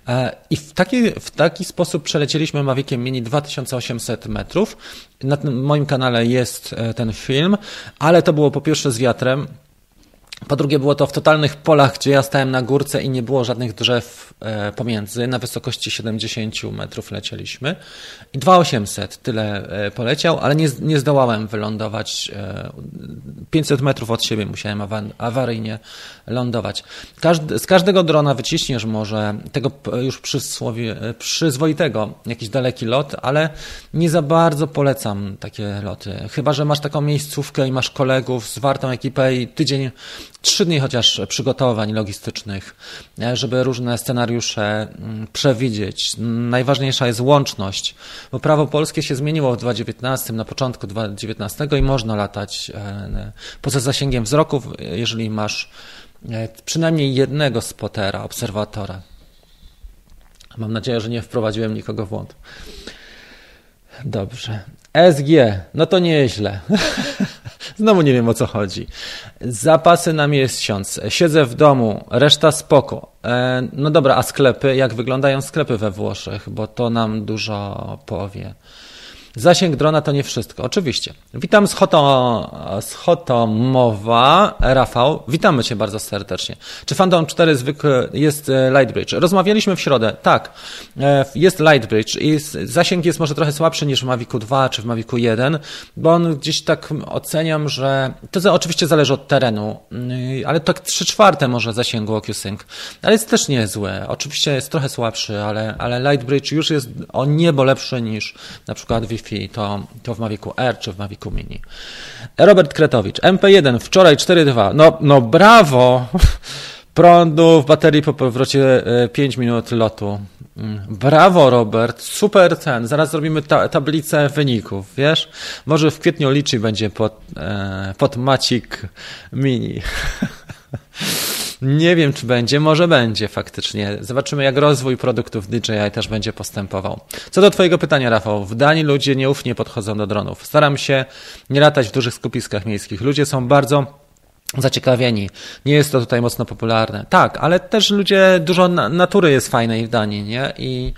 E, I w taki, w taki sposób przelecieliśmy Maviciem Mini 2800 metrów. Na moim kanale jest e, ten film, ale to było po pierwsze z wiatrem, po drugie, było to w totalnych polach, gdzie ja stałem na górce i nie było żadnych drzew e, pomiędzy. Na wysokości 70 metrów lecieliśmy. I 2800 tyle e, poleciał, ale nie, nie zdołałem wylądować. 500 e, metrów od siebie musiałem awaryjnie lądować. Każdy, z każdego drona wyciśniesz może tego już przysłowie, przyzwoitego, jakiś daleki lot, ale nie za bardzo polecam takie loty. Chyba, że masz taką miejscówkę i masz kolegów, zwartą ekipę i tydzień trzy dni chociaż przygotowań logistycznych, e, żeby różne scenariusze mm, przewidzieć. Najważniejsza jest łączność, bo prawo polskie się zmieniło w 2019, na początku 2019 i można latać e, poza zasięgiem wzroku, jeżeli masz e, przynajmniej jednego spotera, obserwatora. Mam nadzieję, że nie wprowadziłem nikogo w błąd. Dobrze. SG, no to nieźle. Znowu nie wiem o co chodzi. Zapasy na miesiąc. Siedzę w domu, reszta spoko. E, no dobra, a sklepy? Jak wyglądają sklepy we Włoszech? Bo to nam dużo powie. Zasięg drona to nie wszystko, oczywiście. Witam z, Hoto, z Hotomowa, Rafał. Witamy Cię bardzo serdecznie. Czy Phantom 4 zwykły jest e, Lightbridge? Rozmawialiśmy w środę. Tak, e, jest Lightbridge i zasięg jest może trochę słabszy niż w Mavicu 2 czy w Mavicu 1, bo on gdzieś tak oceniam, że to oczywiście zależy od terenu, mm, ale tak 3 czwarte może zasięgu OcuSync, ale jest też niezły. Oczywiście jest trochę słabszy, ale, ale Lightbridge już jest o niebo lepszy niż na przykład Wi-Fi, to, to w Mavicu R czy w Mavicu Mini. Robert Kretowicz, MP1, wczoraj 4.2. No, no brawo! Prądu w baterii po powrocie 5 e, minut lotu. Mm, brawo, Robert, super ten. Zaraz zrobimy ta tablicę wyników, wiesz? Może w kwietniu liczy będzie pod, e, pod Macik Mini. Nie wiem, czy będzie, może będzie faktycznie. Zobaczymy, jak rozwój produktów DJI też będzie postępował. Co do Twojego pytania, Rafał, w Danii ludzie nieufnie podchodzą do dronów. Staram się nie latać w dużych skupiskach miejskich. Ludzie są bardzo zaciekawieni. Nie jest to tutaj mocno popularne. Tak, ale też ludzie, dużo natury jest fajnej w Danii, nie? I,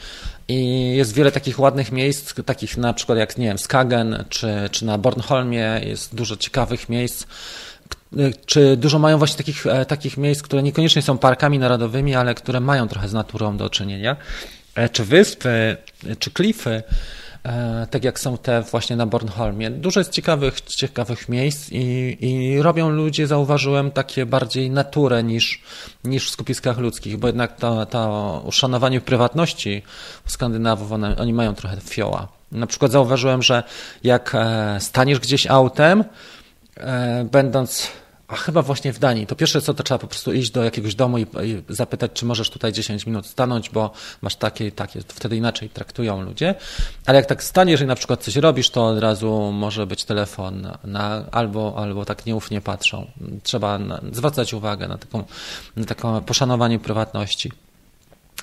i jest wiele takich ładnych miejsc, takich na przykład jak, nie wiem, Skagen czy, czy na Bornholmie, jest dużo ciekawych miejsc czy dużo mają właśnie takich, e, takich miejsc, które niekoniecznie są parkami narodowymi, ale które mają trochę z naturą do czynienia? E, czy wyspy, czy klify, e, tak jak są te właśnie na Bornholmie. Dużo jest ciekawych, ciekawych miejsc i, i robią ludzie, zauważyłem, takie bardziej naturę niż, niż w skupiskach ludzkich, bo jednak to, to uszanowanie prywatności u Skandynawów, one, oni mają trochę fioła. Na przykład zauważyłem, że jak staniesz gdzieś autem, będąc a chyba właśnie w Danii. To pierwsze co, to trzeba po prostu iść do jakiegoś domu i, i, zapytać, czy możesz tutaj 10 minut stanąć, bo masz takie i takie. Wtedy inaczej traktują ludzie. Ale jak tak staniesz i na przykład coś robisz, to od razu może być telefon na, na albo, albo tak nieufnie patrzą. Trzeba na, zwracać uwagę na taką, na taką poszanowanie prywatności.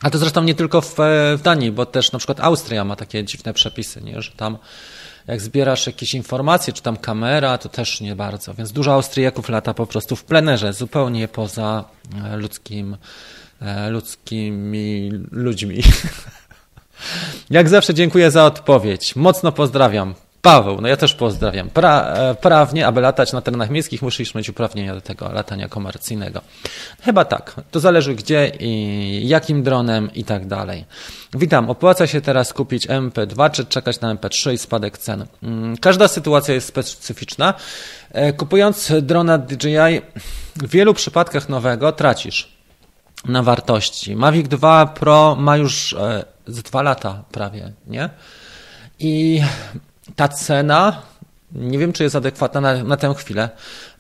A to zresztą nie tylko w, w Danii, bo też na przykład Austria ma takie dziwne przepisy, nie? że tam jak zbierasz jakieś informacje, czy tam kamera, to też nie bardzo. Więc dużo Austriaków lata po prostu w plenerze, zupełnie poza e, ludzkim, e, ludzkimi ludźmi. Jak zawsze dziękuję za odpowiedź. Mocno pozdrawiam. Paweł, no ja też pozdrawiam. Pra, e, prawnie, aby latać na terenach miejskich, musisz mieć uprawnienia do tego latania komercyjnego. Chyba tak. To zależy gdzie i jakim dronem i tak dalej. Witam. Opłaca się teraz kupić MP2 czy czekać na MP3 i spadek cen? Mm, każda sytuacja jest specyficzna. E, kupując drona DJI w wielu przypadkach nowego tracisz na wartości. Mavic 2 Pro ma już e, z dwa lata prawie, nie? I ta cena, nie wiem, czy jest adekwatna na, na tę chwilę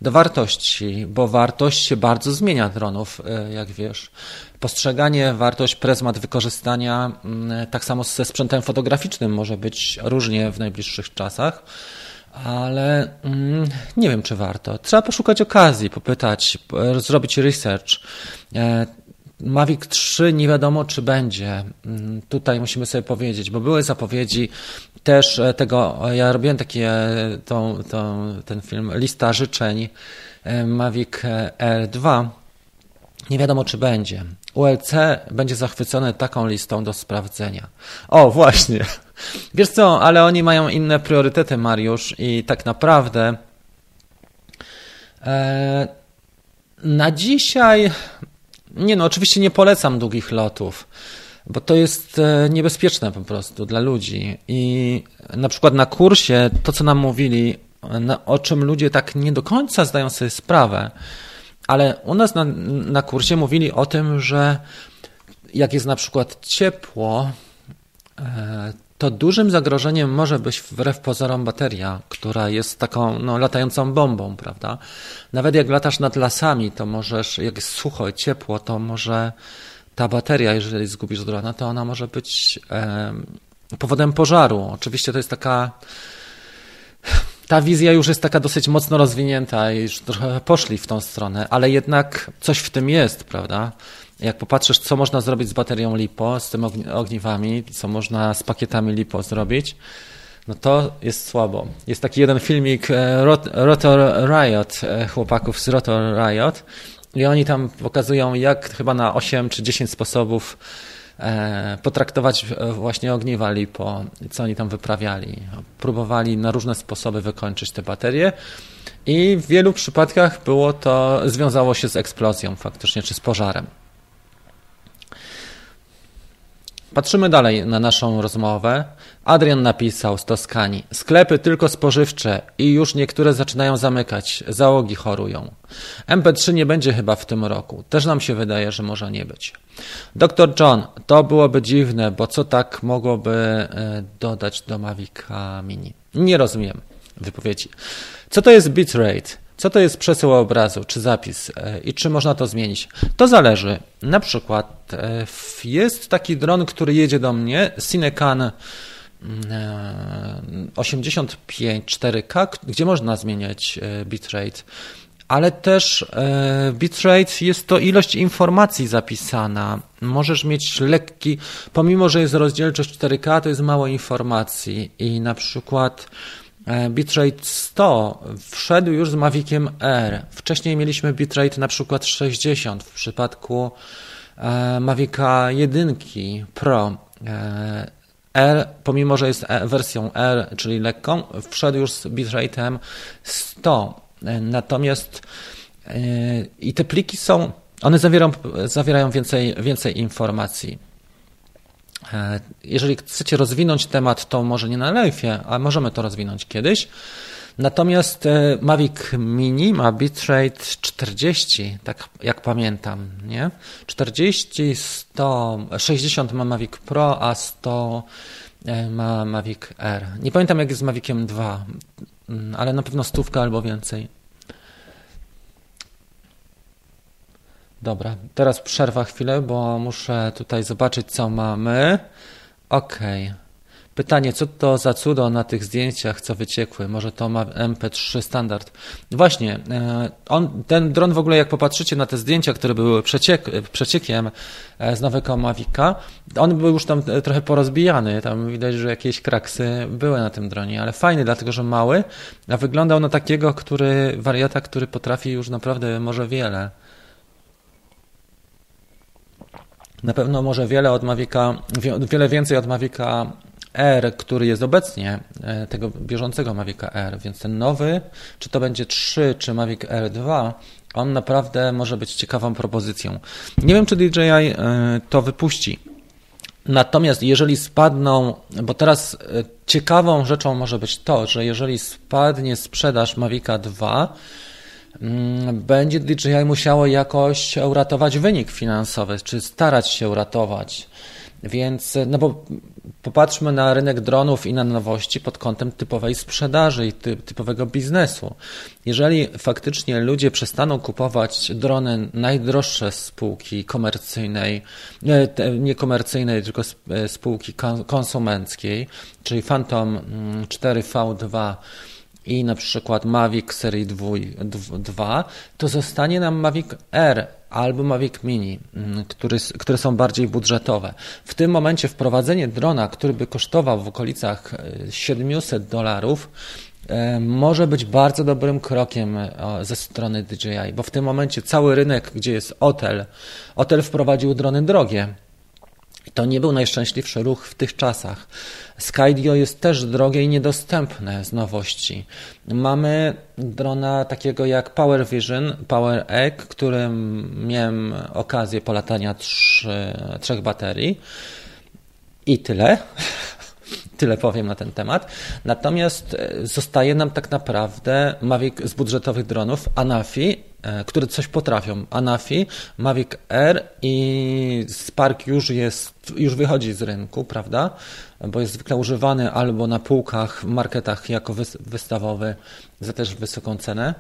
do wartości, bo wartość się bardzo zmienia dronów, e, jak wiesz. Postrzeganie, wartość, prezmat wykorzystania, mm, tak samo ze sprzętem fotograficznym może być różnie w najbliższych czasach ale mm, nie wiem, czy warto. Trzeba poszukać okazji, popytać, zrobić research. E, Mavic 3 nie wiadomo, czy będzie. Mm, tutaj musimy sobie powiedzieć, bo były zapowiedzi też e, tego, ja robiłem takie, e, ten film, lista życzeń e, Mavic R2 Nie wiadomo, czy będzie. ULC będzie zachwycony taką listą do sprawdzenia. O, właśnie. Wiesz co, ale oni mają inne priorytety, Mariusz, i tak naprawdę e, na dzisiaj, nie no, oczywiście nie polecam długich lotów, bo to jest e, niebezpieczne po prostu dla ludzi. I na przykład na kursie to, co nam mówili, o czym ludzie tak nie do końca zdają sobie sprawę, ale u nas na, na kursie mówili o tym, że jak jest na przykład ciepło, e, to dużym zagrożeniem może być wbrew pozorom bateria, która jest taką no, latającą bombą, prawda? Nawet jak latasz nad lasami, to możesz, jak jest sucho i ciepło, to może ta bateria, jeżeli zgubisz drona, to ona może być powodem pożaru. Oczywiście to jest taka ta wizja już jest taka dosyć mocno rozwinięta i już trochę poszli w tą stronę, ale jednak coś w tym jest, prawda? Jak popatrzysz, co można zrobić z baterią LiPo, z tym ogniwami, co można z pakietami LiPo zrobić, no to jest słabo. Jest taki jeden filmik e, Rotor Riot, e, chłopaków z Rotor Riot i oni tam pokazują, jak chyba na 8 czy 10 sposobów E, potraktować właśnie ogniwa LiPo, co oni tam wyprawiali. Próbowali na różne sposoby wykończyć te baterie i w wielu przypadkach było to, związało się z eksplozją faktycznie, czy z pożarem. Patrzymy dalej na naszą rozmowę. Adrian napisał z Toskanii. Sklepy tylko spożywcze i już niektóre zaczynają zamykać. Załogi chorują. MP3 nie będzie chyba w tym roku. Też nam się wydaje, że może nie być. Dr John, to byłoby dziwne, bo co tak mogłoby e, dodać do Mavica Mini? Nie rozumiem wypowiedzi. Co to jest bitrate? Co to jest przesył obrazu, czy zapis e, i czy można to zmienić? To zależy. Na przykład e, jest taki dron, który jedzie do mnie, Cinecan 85 4K, gdzie można zmieniać e, bitrate ale też bitrate jest to ilość informacji zapisana. Możesz mieć lekki, pomimo że jest rozdzielczość 4K, to jest mało informacji i na przykład E, bitrate 100 wszedł już z Maviciem R. Wcześniej mieliśmy bitrate na przykład 60 w przypadku e, Mavica 1 Pro. E, R, pomimo że jest wersją R, czyli lekką, wszedł już z bitrate'em 100. Natomiast i te pliki są, one zawierają, zawierają więcej, więcej informacji. E, jeżeli chcecie rozwinąć temat, to może nie na live'ie, ale możemy to rozwinąć kiedyś. Natomiast e, Mavic Mini ma bitrate 40, tak jak pamiętam, nie? 40, 100, 60 ma Mavic Pro, a 100 e, ma Mavic R. Nie pamiętam jak jest z Maviciem 2, mm, ale na pewno stówka albo więcej. Dobra, teraz przerwa chwilę, bo muszę tutaj zobaczyć, co mamy. Ok. Pytanie, co to za cudo na tych zdjęciach, co wyciekły? Może to ma MP3 standard? Właśnie, e, on, ten dron w ogóle, jak popatrzycie na te zdjęcia, które były przeciek, przeciekiem e, z nowego Mavica, on był już tam trochę porozbijany. Tam widać, że jakieś kraksy były na tym dronie, ale fajny, dlatego że mały, a wyglądał na takiego, który, wariata, który potrafi już naprawdę może wiele. Na pewno może wiele od Mavica, wiele więcej od Mavica R, który jest obecnie, e, tego bieżącego Mavica R, więc ten nowy, czy to będzie 3, czy Mavic R2, on naprawdę może być ciekawą propozycją. Nie wiem, czy DJI e, to wypuści. Natomiast jeżeli spadną, bo teraz e, ciekawą rzeczą może być to, że jeżeli spadnie sprzedaż Mavica 2, Mm, będzie DJI musiało jakoś uratować wynik finansowy, czy starać się uratować. Więc, no bo popatrzmy na rynek dronów i na nowości pod kątem typowej sprzedaży i typowego biznesu. Jeżeli faktycznie ludzie przestaną kupować drony najdroższe spółki komercyjnej, nie, nie komercyjnej, tylko spółki konsumenckiej, czyli Phantom 4V2 mm, i na przykład Mavic serii 2, to zostanie nam Mavic R albo Mavic Mini, mm, który, które są bardziej budżetowe. W tym momencie wprowadzenie drona, który by kosztował w okolicach 700 e, dolarów, e, może być bardzo dobrym krokiem ze strony DJI, bo w tym momencie cały rynek, gdzie jest hotel, hotel wprowadził drony drogie. To nie był najszczęśliwszy ruch w tych czasach. Skydio jest też drogie i niedostępne z nowości. Mamy drona takiego jak Power Vision, Power Egg, którym miałem okazję polatania trzy, trzech baterii. I tyle. Tyle powiem na ten temat. Natomiast e, zostaje nam tak naprawdę Mavic z budżetowych dronów, Anafi, e, które coś potrafią. Anafi, Mavic Air i Spark już jest, już wychodzi z rynku, prawda? Bo jest zwykle używany albo na półkach w marketach jako wystawowy za też wysoką cenę.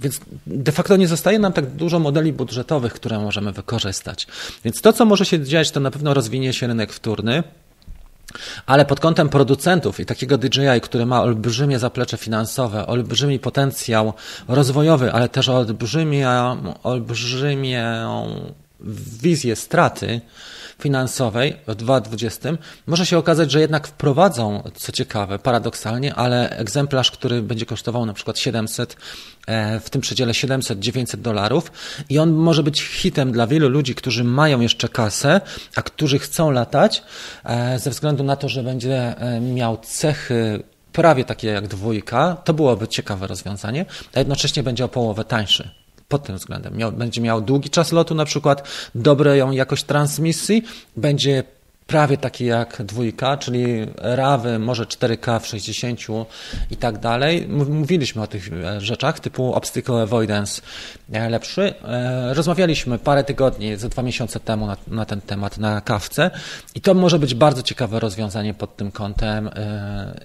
Więc de facto nie zostaje nam tak dużo modeli budżetowych, które możemy wykorzystać. Więc to, co może się dziać, to na pewno rozwinie się rynek wtórny. Ale pod kątem producentów i takiego DJI, który ma olbrzymie zaplecze finansowe, olbrzymi potencjał rozwojowy, ale też olbrzymią, olbrzymią wizję straty, finansowej w 2020 może się okazać, że jednak wprowadzą, co ciekawe, paradoksalnie, ale egzemplarz, który będzie kosztował na przykład 700, e, w tym przedziale 700-900 dolarów. I on może być hitem dla wielu ludzi, którzy mają jeszcze kasę, a którzy chcą latać, e, ze względu na to, że będzie e, miał cechy prawie takie jak dwójka, to byłoby ciekawe rozwiązanie, a jednocześnie będzie o połowę tańszy pod tym względem. Miał, będzie miał długi czas lotu na przykład, dobrą jakość transmisji, będzie prawie taki jak dwójka, czyli rawy, może 4K w 60 i tak dalej. Mówiliśmy o tych e, rzeczach typu obstacle avoidance e, lepszy. E, rozmawialiśmy parę tygodni, ze dwa miesiące temu na, na ten temat na kawce i to może być bardzo ciekawe rozwiązanie pod tym kątem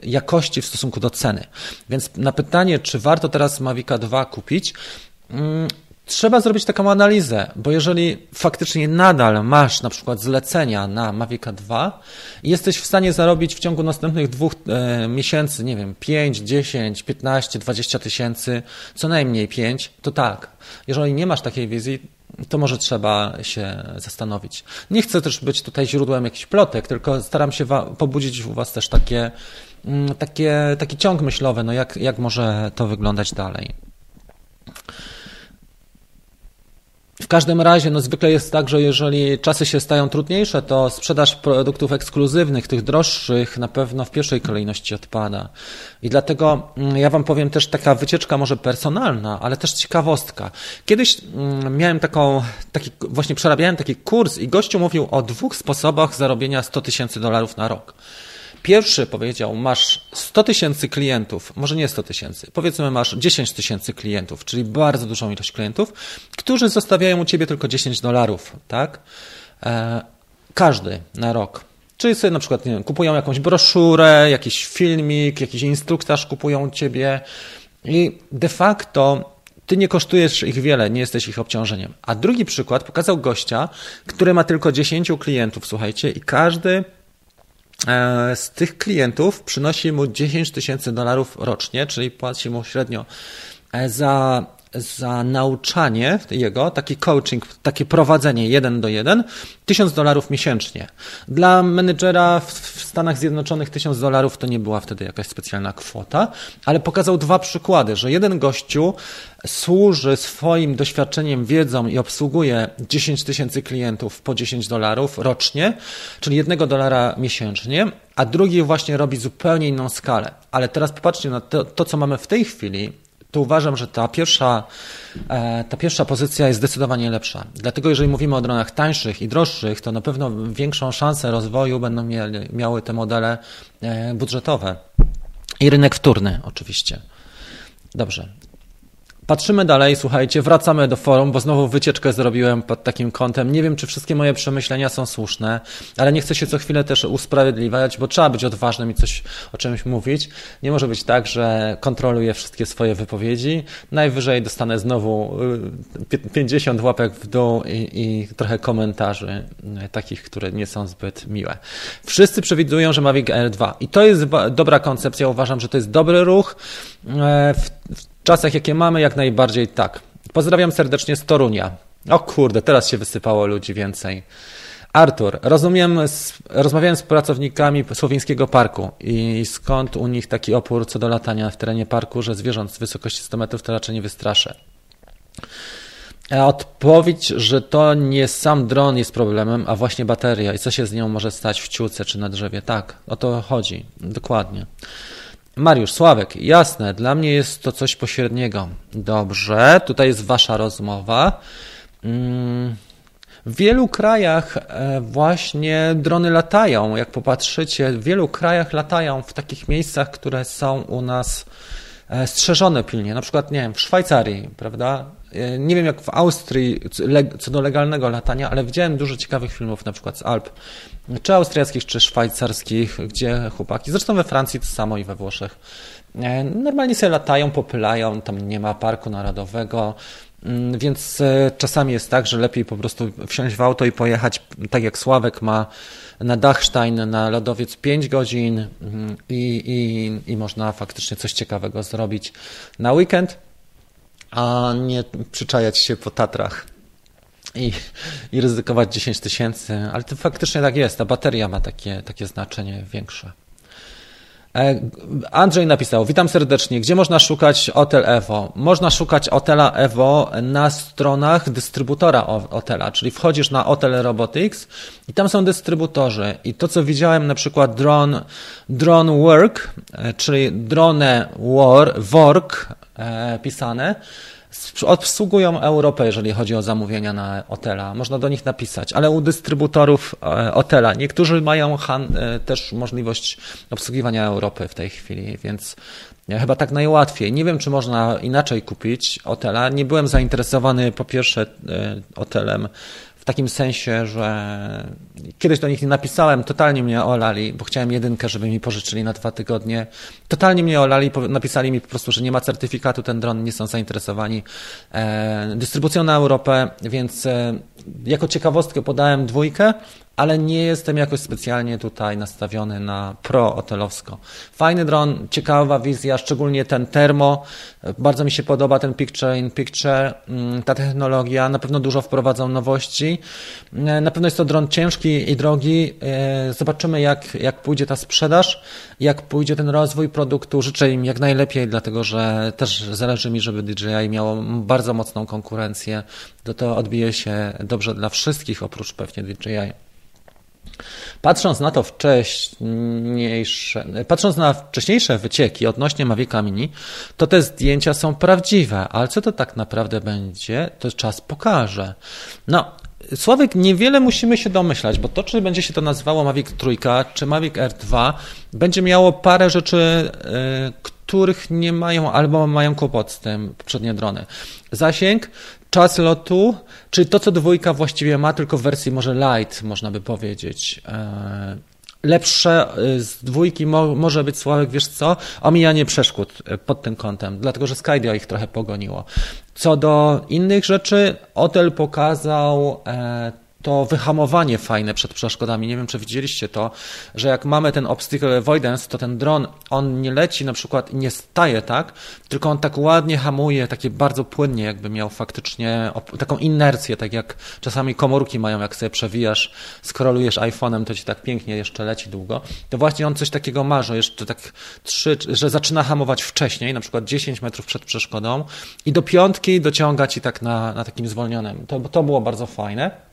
jakości w stosunku do ceny. Więc na pytanie, czy warto teraz Mavica 2 kupić, trzeba zrobić taką analizę, bo jeżeli faktycznie nadal masz na przykład zlecenia na Mavica 2 i jesteś w stanie zarobić w ciągu następnych dwóch e, miesięcy, nie wiem, 5, 10, 15, 20 tysięcy, co najmniej 5, to tak. Jeżeli nie masz takiej wizji, to może trzeba się zastanowić. Nie chcę też być tutaj źródłem jakichś plotek, tylko staram się pobudzić u Was też takie, mm, takie, taki ciąg myślowy, no jak, jak może to wyglądać dalej. W każdym razie, no zwykle jest tak, że jeżeli czasy się stają trudniejsze, to sprzedaż produktów ekskluzywnych, tych droższych, na pewno w pierwszej kolejności odpada. I dlatego mm, ja Wam powiem też taka wycieczka może personalna, ale też ciekawostka. Kiedyś mm, miałem taką, taki, właśnie przerabiałem taki kurs i gościu mówił o dwóch sposobach zarobienia 100 tysięcy dolarów na rok. Pierwszy powiedział, masz 100 tysięcy klientów, może nie 100 tysięcy, powiedzmy masz 10 tysięcy klientów, czyli bardzo dużą ilość klientów, którzy zostawiają u ciebie tylko 10 dolarów, tak? E, każdy na rok. Czyli sobie na przykład nie wiem, kupują jakąś broszurę, jakiś filmik, jakiś instruktaż kupują u ciebie i de facto ty nie kosztujesz ich wiele, nie jesteś ich obciążeniem. A drugi przykład pokazał gościa, który ma tylko 10 klientów, słuchajcie, i każdy z tych klientów przynosi mu 10 tysięcy dolarów rocznie, czyli płaci mu średnio e, za za nauczanie jego, taki coaching, takie prowadzenie jeden do jeden, 1000 dolarów miesięcznie. Dla menedżera w Stanach Zjednoczonych 1000 dolarów to nie była wtedy jakaś specjalna kwota, ale pokazał dwa przykłady, że jeden gościu służy swoim doświadczeniem, wiedzą i obsługuje 10 tysięcy klientów po 10 dolarów rocznie, czyli jednego dolara miesięcznie, a drugi właśnie robi zupełnie inną skalę. Ale teraz popatrzcie na to, to co mamy w tej chwili, to uważam, że ta pierwsza, e, ta pierwsza pozycja jest zdecydowanie lepsza. Dlatego jeżeli mówimy o dronach tańszych i droższych, to na pewno większą szansę rozwoju będą miały te modele e, budżetowe. I rynek wtórny oczywiście. Dobrze. Patrzymy dalej, słuchajcie, wracamy do forum, bo znowu wycieczkę zrobiłem pod takim kątem. Nie wiem, czy wszystkie moje przemyślenia są słuszne, ale nie chcę się co chwilę też usprawiedliwiać, bo trzeba być odważnym i coś o czymś mówić. Nie może być tak, że kontroluję wszystkie swoje wypowiedzi. Najwyżej dostanę znowu 50 y, łapek w dół i, i trochę komentarzy, y, takich, które nie są zbyt miłe. Wszyscy przewidują, że Mavic Air 2 i to jest dobra koncepcja. Uważam, że to jest dobry ruch. E, w, w czasach, jakie mamy, jak najbardziej tak. Pozdrawiam serdecznie z Torunia. O kurde, teraz się wysypało ludzi więcej. Artur, rozumiem, rozmawiałem z pracownikami Słowińskiego Parku i skąd u nich taki opór co do latania w terenie parku, że zwierząt z wysokości 100 metrów to raczej nie wystraszę. Odpowiedź, że to nie sam dron jest problemem, a właśnie bateria i co się z nią może stać w ciuce czy na drzewie. Tak, o to chodzi, dokładnie. Mariusz, Sławek, jasne, dla mnie jest to coś pośredniego. Dobrze, tutaj jest wasza rozmowa. Mm, w wielu krajach e, właśnie drony latają. Jak popatrzycie, w wielu krajach latają w takich miejscach, które są u nas e, strzeżone pilnie. Na przykład, nie wiem, w Szwajcarii, prawda? E, nie wiem jak w Austrii co do legalnego latania, ale widziałem dużo ciekawych filmów, na przykład z Alp, czy austriackich, czy szwajcarskich, gdzie chłopaki, zresztą we Francji to samo i we Włoszech, normalnie sobie latają, popylają, tam nie ma parku narodowego, Mm, więc e, czasami jest tak, że lepiej po prostu wsiąść w auto i pojechać, tak jak Sławek ma na Dachstein, na lodowiec 5 godzin mm, i, i, i można faktycznie coś ciekawego zrobić. Na weekend, a nie przyczajać się po Tatrach i, i ryzykować 10 tysięcy, ale to faktycznie tak jest, ta bateria ma takie, takie znaczenie większe. E, Andrzej napisał, witam serdecznie, gdzie można szukać Hotel Evo? Można szukać Hotela Evo na stronach dystrybutora Hotela, czyli wchodzisz na Hotel Robotics i tam są dystrybutorzy i to co widziałem na przykład Drone, drone Work, e, czyli Drone War, Work e, pisane, obsługują Europę, jeżeli chodzi o zamówienia na Otela. Można do nich napisać, ale u dystrybutorów e, Otela. Niektórzy mają e, też możliwość obsługiwania Europy w tej chwili, więc chyba tak najłatwiej. Nie wiem, czy można inaczej kupić Otela. Nie byłem zainteresowany po pierwsze e, Otelem takim sensie, że kiedyś do nich nie napisałem, totalnie mnie olali, bo chciałem jedynkę, żeby mi pożyczyli na dwa tygodnie. Totalnie mnie olali, napisali mi po prostu, że nie ma certyfikatu, ten dron nie są zainteresowani e, dystrybucją na Europę, więc e, jako ciekawostkę podałem dwójkę, ale nie jestem jakoś specjalnie tutaj nastawiony na pro-otelowsko. Fajny dron, ciekawa wizja, szczególnie ten termo. Bardzo mi się podoba ten picture in picture, mm, ta technologia. Na pewno dużo wprowadzą nowości. E, na pewno jest to dron ciężki i drogi. E, zobaczymy, jak, jak pójdzie ta sprzedaż, jak pójdzie ten rozwój produktu. Życzę im jak najlepiej, dlatego że też zależy mi, żeby DJI miało bardzo mocną konkurencję. To to odbije się dobrze dla wszystkich, oprócz pewnie DJI. Patrząc na to wcześniejsze, patrząc na wcześniejsze wycieki odnośnie Mavica Mini, to te zdjęcia są prawdziwe, ale co to tak naprawdę będzie, to czas pokaże. No, Sławek, niewiele musimy się domyślać, bo to, czy będzie się to nazywało Mavic Trójka, czy Mavic R2, będzie miało parę rzeczy, yy, których nie mają albo mają kłopot z tym poprzednie drony. Zasięg, czas lotu, czy to, co dwójka właściwie ma, tylko w wersji może light, można by powiedzieć. E, lepsze e, z dwójki mo, może być Sławek, wiesz co, omijanie przeszkód e, pod tym kątem, dlatego że Skydio ich trochę pogoniło. Co do innych rzeczy, Otel pokazał to wyhamowanie fajne przed przeszkodami. Nie wiem, czy widzieliście to, że jak mamy ten obstacle avoidance, to ten dron, on nie leci na przykład nie staje tak, tylko on tak ładnie hamuje, takie bardzo płynnie, jakby miał faktycznie taką inercję, tak jak czasami komórki mają, jak sobie przewijasz, skrolujesz iPhone'em, to ci tak pięknie jeszcze leci długo. To właśnie on coś takiego ma, że jeszcze tak trzy, że zaczyna hamować wcześniej, na przykład 10 metrów przed przeszkodą i do piątki dociąga ci tak na, na takim zwolnionym. To, to było bardzo fajne.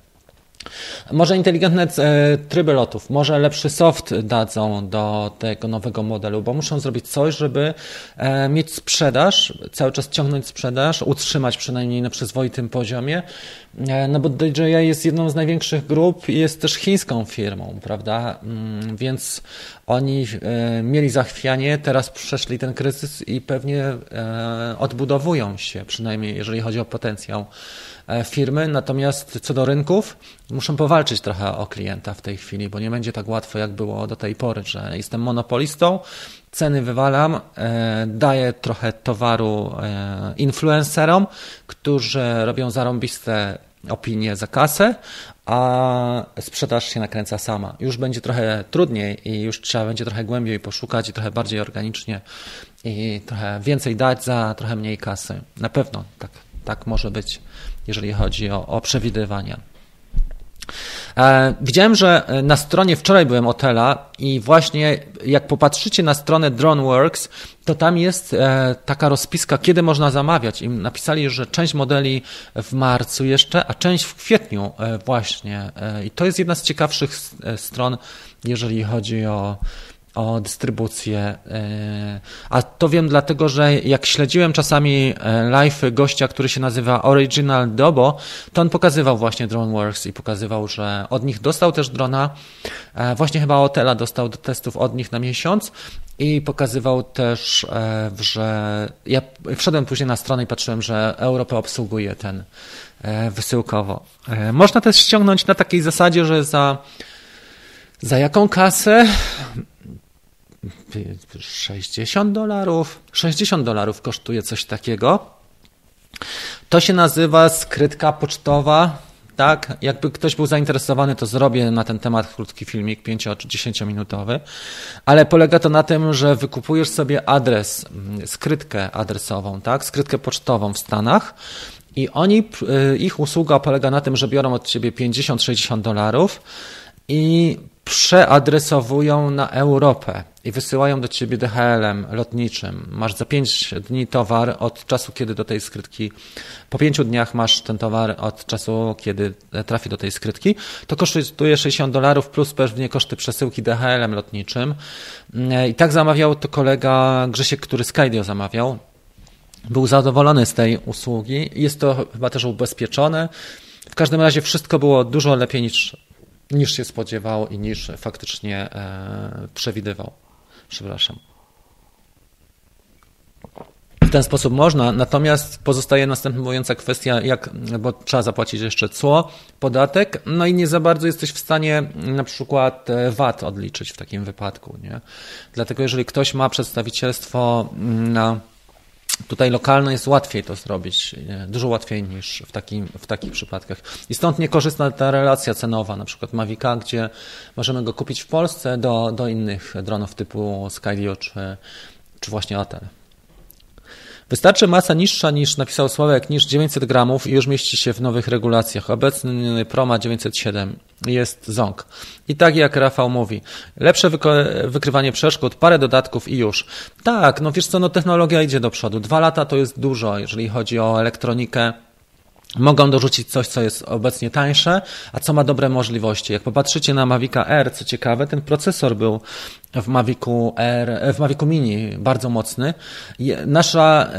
Może inteligentne e, tryby lotów, może lepszy soft dadzą do tego nowego modelu, bo muszą zrobić coś, żeby e, mieć sprzedaż, cały czas ciągnąć sprzedaż, utrzymać przynajmniej na przyzwoitym poziomie, e, no bo DJI jest jedną z największych grup i jest też chińską firmą, prawda? Mm, więc oni mieli zachwianie, teraz przeszli ten kryzys i pewnie odbudowują się, przynajmniej jeżeli chodzi o potencjał firmy, natomiast co do rynków, muszę powalczyć trochę o klienta w tej chwili, bo nie będzie tak łatwo, jak było do tej pory, że jestem monopolistą, ceny wywalam, e, daję trochę towaru e, influencerom, którzy robią zarąbiste opinie za kasę, a sprzedaż się nakręca sama. Już będzie trochę trudniej i już trzeba będzie trochę głębiej poszukać i trochę bardziej organicznie i trochę więcej dać za trochę mniej kasy. Na pewno tak, tak może być jeżeli chodzi o, o przewidywania. E, widziałem, że na stronie, wczoraj byłem Otela i właśnie jak popatrzycie na stronę DroneWorks, to tam jest e, taka rozpiska, kiedy można zamawiać. I napisali, że część modeli w marcu jeszcze, a część w kwietniu e, właśnie. I to jest jedna z ciekawszych stron, jeżeli chodzi o o dystrybucję. E, a to wiem dlatego, że jak śledziłem czasami e, live gościa, który się nazywa Original Dobo, to on pokazywał właśnie DroneWorks i pokazywał, że od nich dostał też drona. E, właśnie chyba Otela dostał do testów od nich na miesiąc i pokazywał też, że ja wszedłem później na stronę i patrzyłem, że Europę obsługuje ten wysyłkowo. Można też ściągnąć na takiej zasadzie, że za za jaką kasę 60 dolarów. 60 dolarów kosztuje coś takiego. To się nazywa skrytka pocztowa. Tak, jakby ktoś był zainteresowany, to zrobię na ten temat krótki filmik, 5 czy 10 minutowy, ale polega to na tym, że wykupujesz sobie adres, mm, skrytkę adresową, tak, skrytkę pocztową w Stanach i oni, y, ich usługa polega na tym, że biorą od ciebie 50-60 dolarów i przeadresowują na Europę i wysyłają do ciebie DHL-em lotniczym. Masz za 5 dni towar od czasu, kiedy do tej skrytki, po 5 dniach masz ten towar od czasu, kiedy trafi do tej skrytki. To kosztuje 60 dolarów plus pewnie koszty przesyłki DHL-em lotniczym. I tak zamawiał to kolega Grzesiek, który Skydio zamawiał. Był zadowolony z tej usługi. Jest to chyba też ubezpieczone. W każdym razie wszystko było dużo lepiej niż niż się spodziewał i niż faktycznie e, przewidywał. Przepraszam. W ten sposób można, natomiast pozostaje następująca kwestia, jak, bo trzeba zapłacić jeszcze cło, podatek, no i nie za bardzo jesteś w stanie na przykład e, VAT odliczyć w takim wypadku. Nie? Dlatego jeżeli ktoś ma przedstawicielstwo na Tutaj lokalno jest łatwiej to zrobić, dużo łatwiej niż w, takim, w takich przypadkach. I stąd niekorzystna ta relacja cenowa, na przykład Mavica, gdzie możemy go kupić w Polsce do, do innych dronów typu Skydio czy, czy właśnie Atel. Wystarczy masa niższa niż napisał Sławek, niż 900 gramów i już mieści się w nowych regulacjach. Obecny Proma 907 jest ZONG. I tak jak Rafał mówi, lepsze wykrywanie przeszkód, parę dodatków i już. Tak, no wiesz co, no technologia idzie do przodu. Dwa lata to jest dużo, jeżeli chodzi o elektronikę Mogą dorzucić coś, co jest obecnie tańsze, a co ma dobre możliwości. Jak popatrzycie na Mavica R, co ciekawe, ten procesor był w Mavicu R, w Mavicu Mini bardzo mocny. Nasza,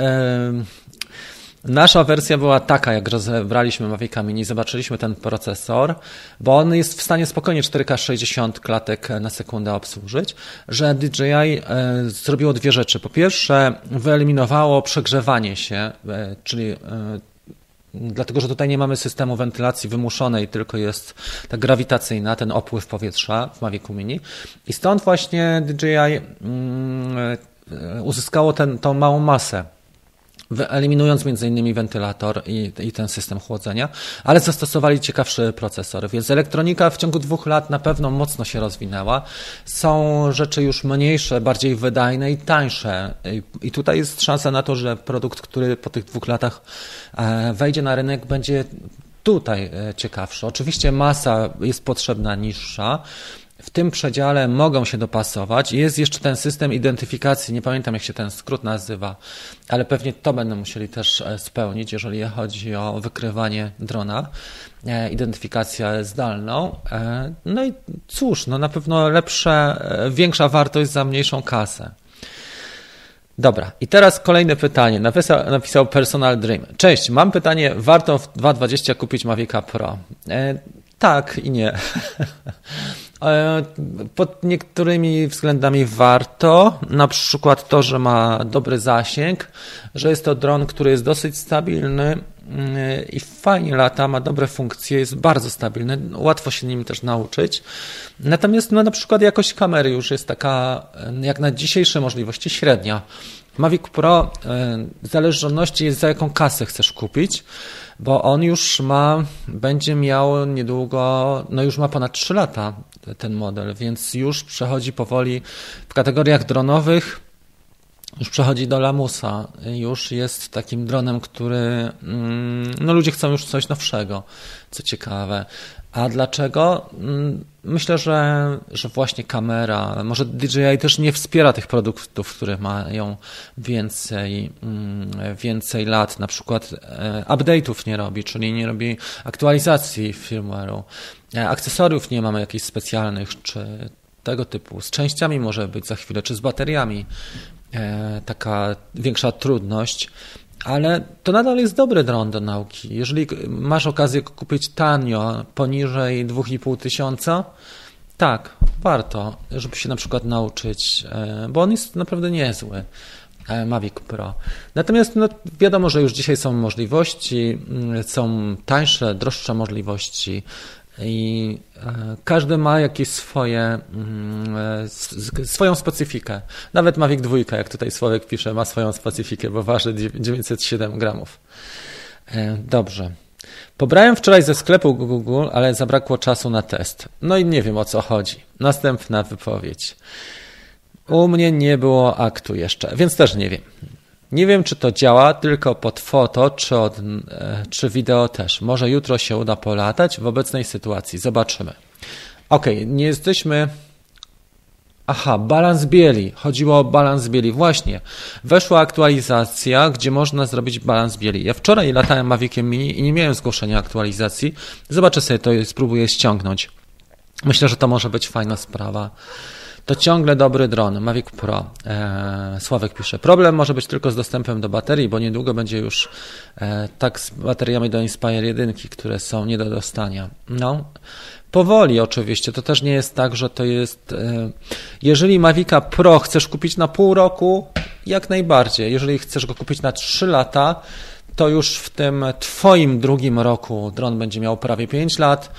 Nasza wersja była taka, jak rozebraliśmy Mavica Mini, zobaczyliśmy ten procesor, bo on jest w stanie spokojnie 4K 60 klatek na sekundę obsłużyć, że DJI e, zrobiło dwie rzeczy. Po pierwsze, wyeliminowało przegrzewanie się, e, czyli e, Dlatego, że tutaj nie mamy systemu wentylacji wymuszonej, tylko jest ta grawitacyjna, ten opływ powietrza w Mavicu Mini. I stąd właśnie DJI mm, uzyskało ten, tą małą masę wyeliminując m.in. wentylator i, i, ten system chłodzenia, ale zastosowali ciekawszy procesor, więc elektronika w ciągu dwóch lat na pewno mocno się rozwinęła. Są rzeczy już mniejsze, bardziej wydajne i tańsze i, i tutaj jest szansa na to, że produkt, który po tych dwóch latach e, wejdzie na rynek, będzie tutaj e, ciekawszy. Oczywiście masa jest potrzebna niższa, w tym przedziale mogą się dopasować. Jest jeszcze ten system identyfikacji, nie pamiętam jak się ten skrót nazywa, ale pewnie to będą musieli też e, spełnić, jeżeli chodzi o wykrywanie drona, e, identyfikację zdalną. E, no i cóż, no na pewno lepsza, większa wartość za mniejszą kasę. Dobra, i teraz kolejne pytanie. Napisał, napisał Personal Dream. Cześć, mam pytanie. Warto w 2.20 kupić Mavica Pro? E, tak i nie. E, pod niektórymi względami warto, na przykład to, że ma dobry zasięg, że jest to dron, który jest dosyć stabilny mm, i fajnie lata, ma dobre funkcje, jest bardzo stabilny, łatwo się nim też nauczyć. Natomiast no, na przykład jakość kamery już jest taka, jak na dzisiejsze możliwości, średnia. Mavic Pro e, w zależności jest za jaką kasę chcesz kupić bo on już ma, będzie miał niedługo, no już ma ponad 3 lata ten model, więc już przechodzi powoli w kategoriach dronowych już przechodzi do lamusa, już jest takim dronem, który, mm, no ludzie chcą już coś nowszego, co ciekawe. A dlaczego? Mm, myślę, że, że właśnie kamera, może DJI też nie wspiera tych produktów, które mają więcej, mm, więcej lat, na przykład e, update'ów nie robi, czyli nie robi aktualizacji firmware'u. E, akcesoriów nie mamy jakichś specjalnych, czy tego typu. Z częściami może być za chwilę, czy z bateriami e, taka większa trudność ale to nadal jest dobry dron do nauki. Jeżeli masz okazję kupić tanio, poniżej 2,5 tysiąca, tak, warto, żeby się na przykład nauczyć, e, bo on jest naprawdę niezły. E, Mavic Pro. Natomiast no, wiadomo, że już dzisiaj są możliwości, mm, są tańsze, droższe możliwości i każdy ma jakieś swoje, mm, e, swoją specyfikę. Nawet Mavic 2, jak tutaj Sławek pisze, ma swoją specyfikę, bo waży 907 gramów. E, dobrze. Pobrałem wczoraj ze sklepu Google, ale zabrakło czasu na test. No i nie wiem o co chodzi. Następna wypowiedź. U mnie nie było aktu jeszcze, więc też nie wiem. Nie wiem, czy to działa tylko pod foto, czy, od, e, czy wideo też. Może jutro się uda polatać w obecnej sytuacji. Zobaczymy. Ok, nie jesteśmy. Aha, balans bieli. Chodziło o balans bieli. Właśnie. Weszła aktualizacja, gdzie można zrobić balans bieli. Ja wczoraj latałem Maviciem Mini i nie miałem zgłoszenia aktualizacji. Zobaczę sobie to i spróbuję ściągnąć. Myślę, że to może być fajna sprawa to ciągle dobry dron, Mavic Pro. E, Sławek pisze, problem może być tylko z dostępem do baterii, bo niedługo będzie już e, tak z bateriami do Inspire 1, które są nie do dostania. No, powoli oczywiście, to też nie jest tak, że to jest... E, jeżeli Mavica Pro chcesz kupić na pół roku, jak najbardziej. Jeżeli chcesz go kupić na 3 lata, to już w tym Twoim drugim roku dron będzie miał prawie 5 lat,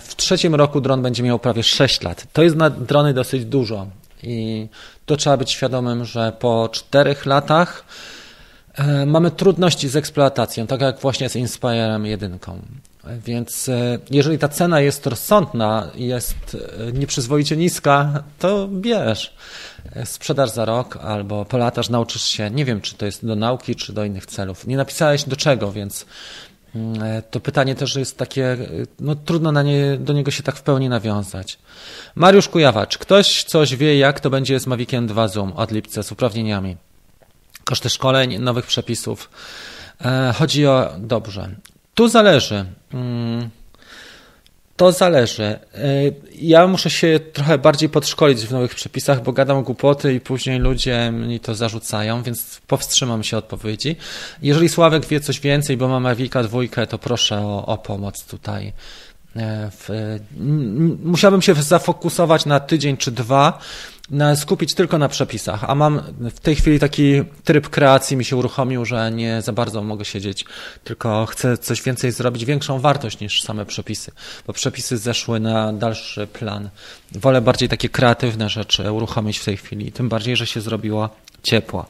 w trzecim roku dron będzie miał prawie 6 lat. To jest na drony dosyć dużo i to trzeba być świadomym, że po 4 latach e, mamy trudności z eksploatacją, tak jak właśnie z Inspirem 1. Więc e, jeżeli ta cena jest rozsądna jest nieprzyzwoicie niska, to bierz sprzedasz za rok albo polatasz, nauczysz się. Nie wiem, czy to jest do nauki, czy do innych celów. Nie napisałeś do czego, więc e, to pytanie też jest takie, e, no trudno na nie, do niego się tak w pełni nawiązać. Mariusz Kujawacz, ktoś coś wie, jak to będzie z Maviciem 2 Zoom od lipca z uprawnieniami? Koszty szkoleń, nowych przepisów. E, chodzi o, dobrze. Tu zależy. Hmm to zależy. E, ja muszę się trochę bardziej podszkolić w nowych przepisach, bo gadam głupoty i później ludzie mi to zarzucają, więc powstrzymam się odpowiedzi. Jeżeli Sławek wie coś więcej, bo ma Mavica dwójkę, to proszę o, o pomoc tutaj. E, w, musiałbym się zafokusować na tydzień czy dwa, skupić tylko na przepisach, a mam w tej chwili taki tryb kreacji mi się uruchomił, że nie za bardzo mogę siedzieć, tylko chcę coś więcej zrobić, większą wartość niż same przepisy, bo przepisy zeszły na dalszy plan. Wolę bardziej takie kreatywne rzeczy uruchomić w tej chwili, tym bardziej, że się zrobiło ciepło.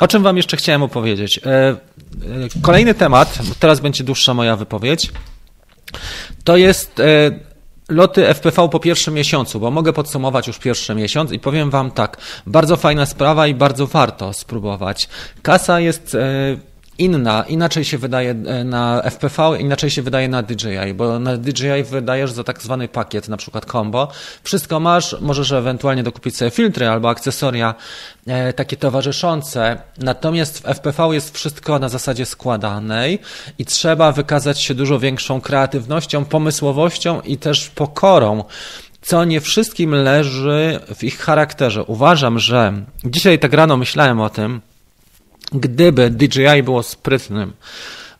O czym Wam jeszcze chciałem opowiedzieć? E, e, kolejny temat, teraz będzie dłuższa moja wypowiedź, to jest e, loty FPV po pierwszym miesiącu, bo mogę podsumować już pierwszy miesiąc i powiem Wam tak, bardzo fajna sprawa i bardzo warto spróbować. Kasa jest e, inna, inaczej się wydaje e, na FPV, inaczej się wydaje na DJI, bo na DJI wydajesz za tak zwany pakiet, na przykład combo. Wszystko masz, możesz ewentualnie dokupić sobie filtry albo akcesoria e, takie towarzyszące. Natomiast w FPV jest wszystko na zasadzie składanej i trzeba wykazać się dużo większą kreatywnością, pomysłowością i też pokorą co nie wszystkim leży w ich charakterze. Uważam, że dzisiaj tak rano myślałem o tym, gdyby DJI było sprytnym,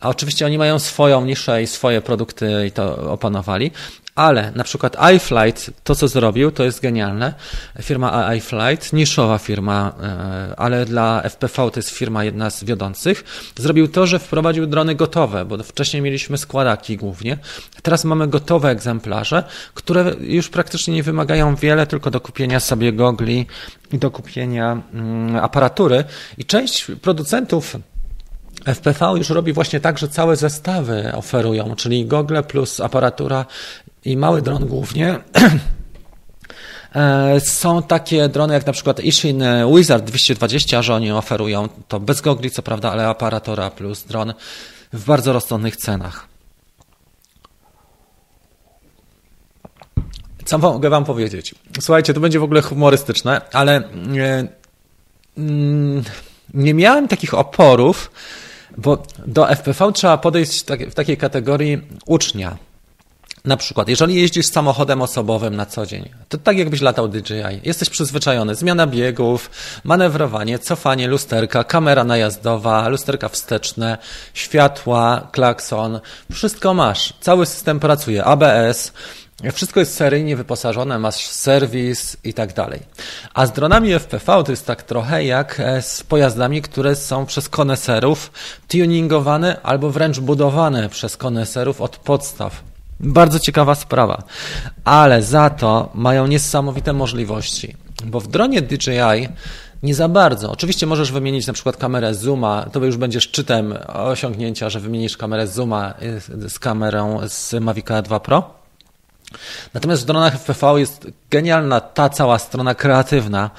a oczywiście oni mają swoją niszę i swoje produkty i to opanowali, ale na przykład iFlight, to co zrobił, to jest genialne. Firma iFlight, niszowa firma, e, ale dla FPV to jest firma jedna z wiodących, zrobił to, że wprowadził drony gotowe, bo wcześniej mieliśmy składaki głównie. Teraz mamy gotowe egzemplarze, które już praktycznie nie wymagają wiele, tylko do kupienia sobie gogli i do kupienia mm, aparatury. I część producentów FPV już robi właśnie tak, że całe zestawy oferują, czyli gogle plus aparatura i mały dron głównie E, są takie drony jak na przykład Ishin Wizard 220, że oni oferują to bez gogli, co prawda, ale aparatora plus dron w bardzo rozsądnych cenach. Co mogę wam powiedzieć? Słuchajcie, to będzie w ogóle humorystyczne, ale nie, mm, nie miałem takich oporów, bo do FPV trzeba podejść w takiej kategorii ucznia. Na przykład, jeżeli jeździsz samochodem osobowym na co dzień, to tak jakbyś latał DJI. Jesteś przyzwyczajony. Zmiana biegów, manewrowanie, cofanie lusterka, kamera najazdowa, lusterka wsteczne, światła, klakson. Wszystko masz. Cały system pracuje. ABS, wszystko jest seryjnie wyposażone, masz serwis i tak dalej. A z dronami FPV to jest tak trochę jak e, z pojazdami, które są przez koneserów tuningowane albo wręcz budowane przez koneserów od podstaw. Bardzo ciekawa sprawa, ale za to mają niesamowite możliwości, bo w dronie DJI nie za bardzo. Oczywiście możesz wymienić na przykład kamerę zooma, to już będzie szczytem osiągnięcia, że wymienisz kamerę zooma y, z kamerą z Mavic 2 Pro. Natomiast w dronach FPV jest genialna ta cała strona kreatywna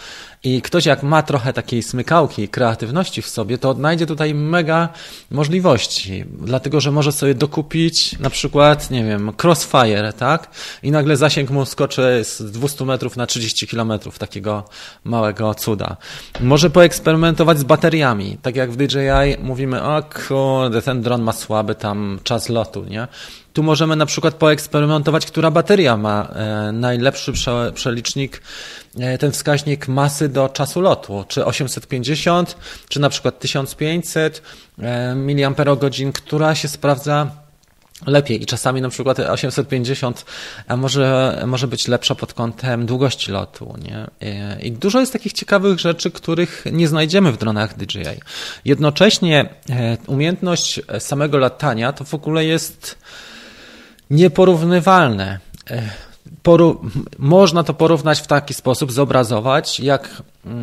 i ktoś jak ma trochę takiej smykałki, kreatywności w sobie, to odnajdzie tutaj mega możliwości, dlatego że może sobie dokupić na przykład, nie wiem, crossfire, tak? I nagle zasięg mu skoczy z 200 metrów na 30 kilometrów, takiego małego cuda. Może poeksperymentować z bateriami, tak jak w DJI mówimy, o kurde, ten dron ma słaby tam czas lotu, nie? Tu możemy na przykład poeksperymentować, która bateria ma e, najlepszy prze, przelicznik, e, ten wskaźnik masy do czasu lotu, czy 850, czy na przykład 1500 e, mAh, która się sprawdza lepiej i czasami na przykład 850 może, może być lepsza pod kątem długości lotu. Nie? I dużo jest takich ciekawych rzeczy, których nie znajdziemy w dronach DJI. Jednocześnie umiejętność samego latania to w ogóle jest nieporównywalne. Poru można to porównać w taki sposób, zobrazować, jak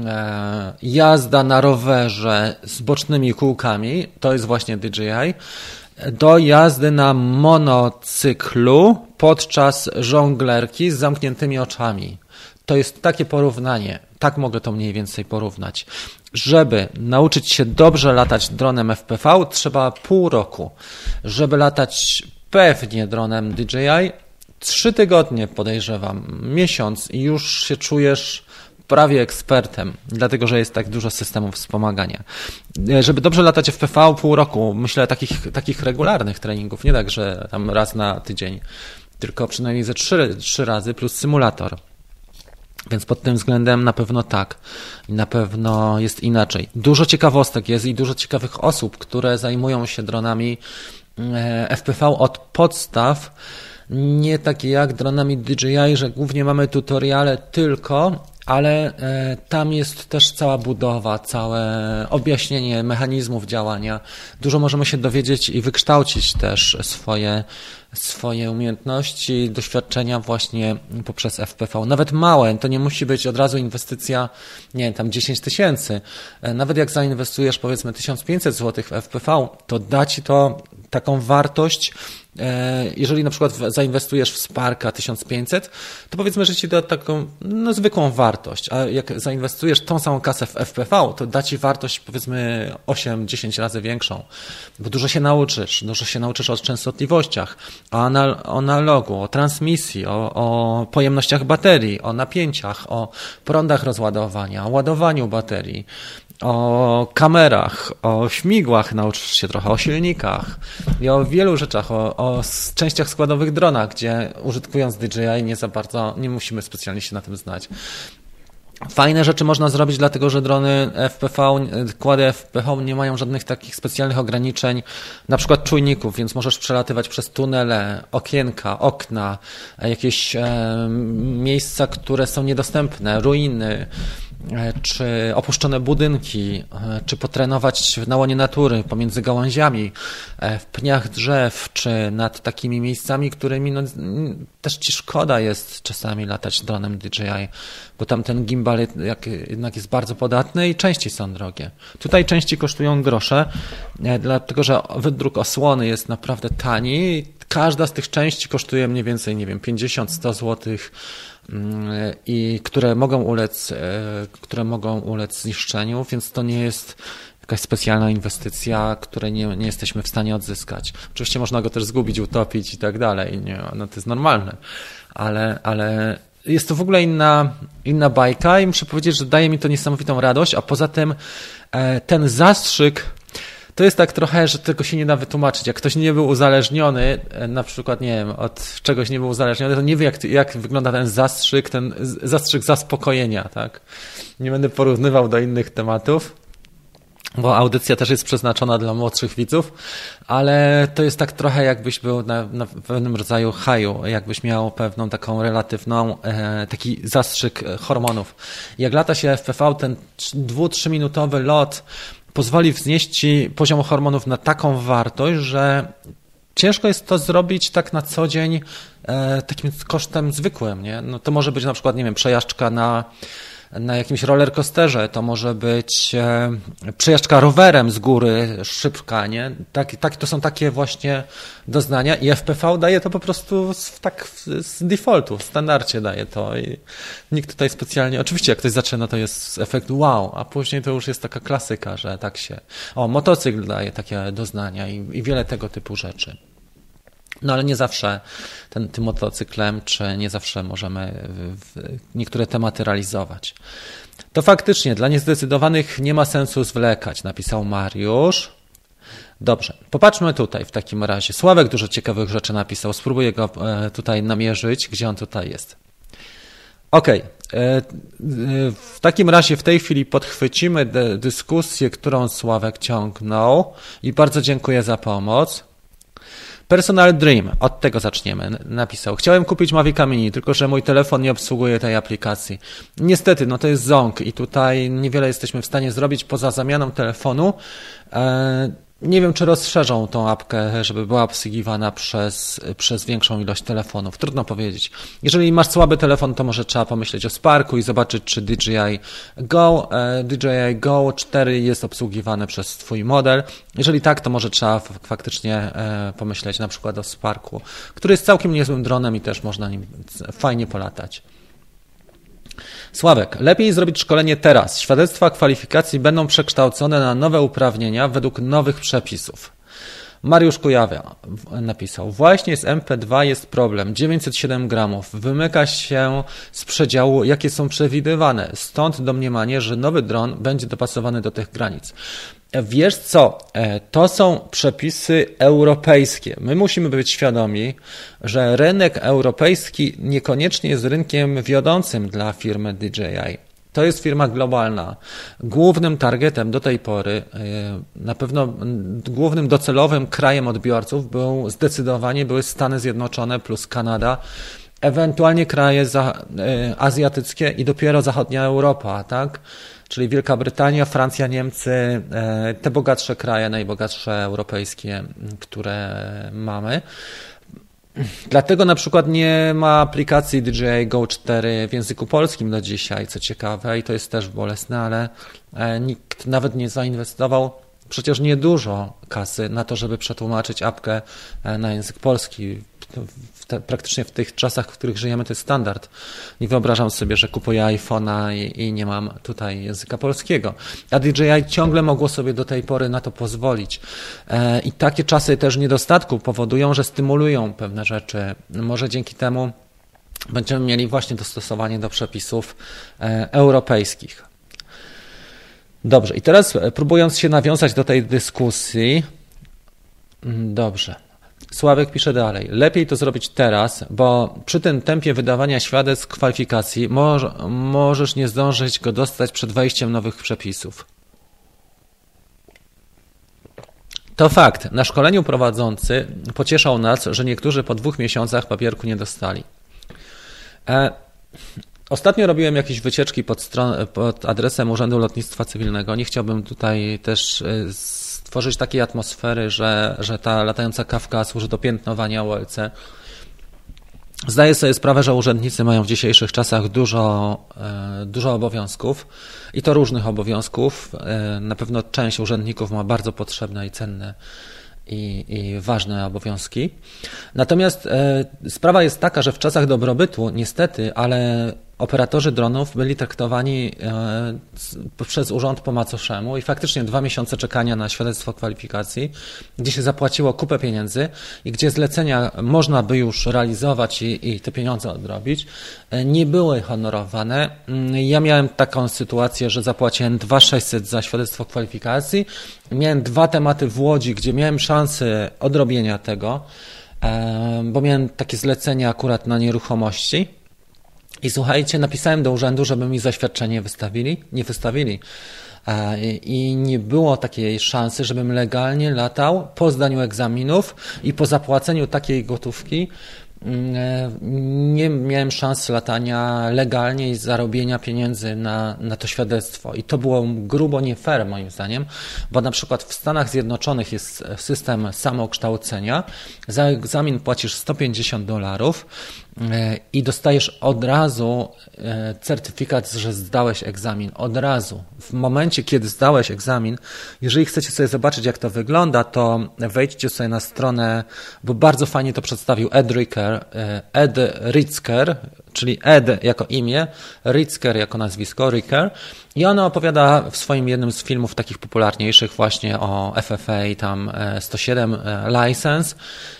e, jazda na rowerze z bocznymi kółkami, to jest właśnie DJI, do jazdy na monocyklu podczas żonglerki z zamkniętymi oczami. To jest takie porównanie. Tak mogę to mniej więcej porównać. Żeby nauczyć się dobrze latać dronem FPV, trzeba pół roku. Żeby latać pewnie dronem DJI. Trzy tygodnie podejrzewam, miesiąc i już się czujesz prawie ekspertem, dlatego że jest tak dużo systemów wspomagania. E, żeby dobrze latać FPV pół roku, myślę takich, takich regularnych treningów, nie tak, że tam raz na tydzień, tylko przynajmniej ze trzy, trzy razy plus symulator. Więc pod tym względem na pewno tak. Na pewno jest inaczej. Dużo ciekawostek jest i dużo ciekawych osób, które zajmują się dronami FPV od podstaw, nie takie jak dronami DJI, że głównie mamy tutoriale tylko, ale e, tam jest też cała budowa, całe objaśnienie mechanizmów działania. Dużo możemy się dowiedzieć i wykształcić też swoje, swoje umiejętności, doświadczenia właśnie poprzez FPV. Nawet małe, to nie musi być od razu inwestycja, nie wiem, tam 10 tysięcy. E, nawet jak zainwestujesz powiedzmy 1500 zł w FPV, to da Ci to taką wartość, jeżeli na przykład zainwestujesz w Sparka 1500, to powiedzmy, że ci da taką no, zwykłą wartość, a jak zainwestujesz tą samą kasę w FPV, to da ci wartość powiedzmy 8-10 razy większą, bo dużo się nauczysz, dużo się nauczysz o częstotliwościach, o, o analogu, o transmisji, o, o pojemnościach baterii, o napięciach, o prądach rozładowania, o ładowaniu baterii, o kamerach, o śmigłach nauczysz się trochę, o silnikach i o wielu rzeczach, o, o częściach składowych drona, gdzie użytkując DJI nie za bardzo, nie musimy specjalnie się na tym znać. Fajne rzeczy można zrobić, dlatego że drony FPV, kłady FPV nie mają żadnych takich specjalnych ograniczeń, na przykład czujników, więc możesz przelatywać przez tunele, okienka, okna, jakieś e, miejsca, które są niedostępne, ruiny, E, czy opuszczone budynki, e, czy potrenować na łonie natury pomiędzy gałęziami, e, w pniach drzew, czy nad takimi miejscami, którymi no, też ci szkoda jest czasami latać dronem DJI, bo tam ten gimbal jednak jest bardzo podatny i części są drogie. Tutaj części kosztują grosze, dlatego że wydruk osłony jest naprawdę tani. Każda z tych części kosztuje mniej więcej, nie wiem, 50-100 zł mm, i które mogą ulec, które mogą ulec zniszczeniu, więc to nie jest jakaś specjalna inwestycja, której nie, nie jesteśmy w stanie odzyskać. Oczywiście można go też zgubić, utopić i tak dalej, nie, no to jest normalne, ale, ale jest to w ogóle inna, inna bajka i muszę powiedzieć, że daje mi to niesamowitą radość, a poza tym e, ten zastrzyk to jest tak trochę, że tego się nie da wytłumaczyć. Jak ktoś nie był uzależniony, e, na przykład, nie wiem, od czegoś nie był uzależniony, to nie wie, jak, jak wygląda ten zastrzyk, ten zastrzyk zaspokojenia, tak? Nie będę porównywał do innych tematów, bo audycja też jest przeznaczona dla młodszych widzów, ale to jest tak trochę jakbyś był na, na pewnym rodzaju haju, jakbyś miał pewną taką relatywną, e, taki zastrzyk hormonów. Jak lata się FPV, ten dwu-, minutowy lot pozwoli wznieść ci poziom hormonów na taką wartość, że ciężko jest to zrobić tak na co dzień e, takim kosztem zwykłym, nie? No to może być na przykład, nie wiem, przejażdżka na na jakimś rollercoasterze, to może być e, przejażdżka rowerem z góry, szybka, nie? Tak, tak, to są takie właśnie doznania i FPV daje to po prostu z, tak z defaultu, w standardzie daje to i nikt tutaj specjalnie, oczywiście jak ktoś zaczyna to jest efekt wow, a później to już jest taka klasyka, że tak się, o motocykl daje takie doznania i, i wiele tego typu rzeczy. No ale nie zawsze ten, tym motocyklem, czy nie zawsze możemy niektóre tematy realizować. To faktycznie dla niezdecydowanych nie ma sensu zwlekać, napisał Mariusz. Dobrze, popatrzmy tutaj w takim razie. Sławek dużo ciekawych rzeczy napisał. Spróbuję go e, tutaj namierzyć, gdzie on tutaj jest. Ok. E, w takim razie w tej chwili podchwycimy dyskusję, którą Sławek ciągnął i bardzo dziękuję za pomoc. Personal Dream, od tego zaczniemy. Napisał. Chciałem kupić Mavic Mini, tylko że mój telefon nie obsługuje tej aplikacji. Niestety, no to jest ząg i tutaj niewiele jesteśmy w stanie zrobić poza zamianą telefonu. Nie wiem, czy rozszerzą tą apkę, żeby była obsługiwana przez, przez większą ilość telefonów. Trudno powiedzieć. Jeżeli masz słaby telefon, to może trzeba pomyśleć o Sparku i zobaczyć, czy DJI Go, e, DJI Go 4 jest obsługiwane przez Twój model. Jeżeli tak, to może trzeba faktycznie e, pomyśleć na przykład o Sparku, który jest całkiem niezłym dronem i też można nim fajnie polatać. Sławek, lepiej zrobić szkolenie teraz. Świadectwa kwalifikacji będą przekształcone na nowe uprawnienia według nowych przepisów. Mariusz Kujawia napisał, właśnie z MP2 jest problem, 907 gramów, wymyka się z przedziału, jakie są przewidywane, stąd domniemanie, że nowy dron będzie dopasowany do tych granic. Wiesz co, e, to są przepisy europejskie. My musimy być świadomi, że rynek europejski niekoniecznie jest rynkiem wiodącym dla firmy DJI. To jest firma globalna. Głównym targetem do tej pory, e, na pewno głównym docelowym krajem odbiorców był zdecydowanie były Stany Zjednoczone plus Kanada, ewentualnie kraje e, azjatyckie i dopiero zachodnia Europa, tak? Czyli Wielka Brytania, Francja, Niemcy, e, te bogatsze kraje, najbogatsze europejskie, które mamy. Dlatego na przykład nie ma aplikacji DJI Go 4 w języku polskim do dzisiaj, co ciekawe, i to jest też bolesne, ale e, nikt nawet nie zainwestował przecież niedużo kasy na to, żeby przetłumaczyć apkę e, na język polski te, praktycznie w tych czasach, w których żyjemy, to jest standard. Nie wyobrażam sobie, że kupuję iPhone'a i, i, nie mam tutaj języka polskiego. A DJI ciągle mogło sobie do tej pory na to pozwolić. E, I takie czasy też niedostatku powodują, że stymulują pewne rzeczy. Może dzięki temu będziemy mieli właśnie dostosowanie do przepisów e, europejskich. Dobrze, i teraz e, próbując się nawiązać do tej dyskusji, mm, dobrze. Sławek pisze dalej. Lepiej to zrobić teraz, bo przy tym tempie wydawania świadectw kwalifikacji możesz nie zdążyć go dostać przed wejściem nowych przepisów. To fakt. Na szkoleniu prowadzący pocieszał nas, że niektórzy po dwóch miesiącach papierku nie dostali. E, ostatnio robiłem jakieś wycieczki pod, stron, pod adresem Urzędu Lotnictwa Cywilnego. Nie chciałbym tutaj też e, stworzyć takiej atmosfery, że, że ta latająca kawka służy do piętnowania OLC. Zdaję sobie sprawę, że urzędnicy mają w dzisiejszych czasach dużo, e, dużo obowiązków i to różnych obowiązków. E, na pewno część urzędników ma bardzo potrzebne i cenne i, i ważne obowiązki. Natomiast e, sprawa jest taka, że w czasach dobrobytu, niestety, ale operatorzy dronów byli traktowani e, przez urząd po macoszemu i faktycznie dwa miesiące czekania na świadectwo kwalifikacji, gdzie się zapłaciło kupę pieniędzy i gdzie zlecenia można by już realizować i, i te pieniądze odrobić, e, nie były honorowane. Mm, ja miałem taką sytuację, że zapłaciłem 2600 za świadectwo kwalifikacji. Miałem dwa tematy w Łodzi, gdzie miałem szansę odrobienia tego, e, bo miałem takie zlecenia akurat na nieruchomości i słuchajcie, napisałem do urzędu, żeby mi zaświadczenie wystawili. Nie wystawili. I nie było takiej szansy, żebym legalnie latał po zdaniu egzaminów i po zapłaceniu takiej gotówki nie miałem szans latania legalnie i zarobienia pieniędzy na, na to świadectwo. I to było grubo nie fair moim zdaniem, bo na przykład w Stanach Zjednoczonych jest system samokształcenia. Za egzamin płacisz 150 dolarów e, i dostajesz od razu e, certyfikat, że zdałeś egzamin. Od razu. W momencie, kiedy zdałeś egzamin, jeżeli chcecie sobie zobaczyć, jak to wygląda, to wejdźcie sobie na stronę, bo bardzo fajnie to przedstawił Ed Ricker, E, Ed Ritzker, czyli Ed jako imię, Ritzker jako nazwisko, Ricker. I on opowiada w swoim jednym z filmów takich popularniejszych właśnie o FFA, tam 107 e, e, license.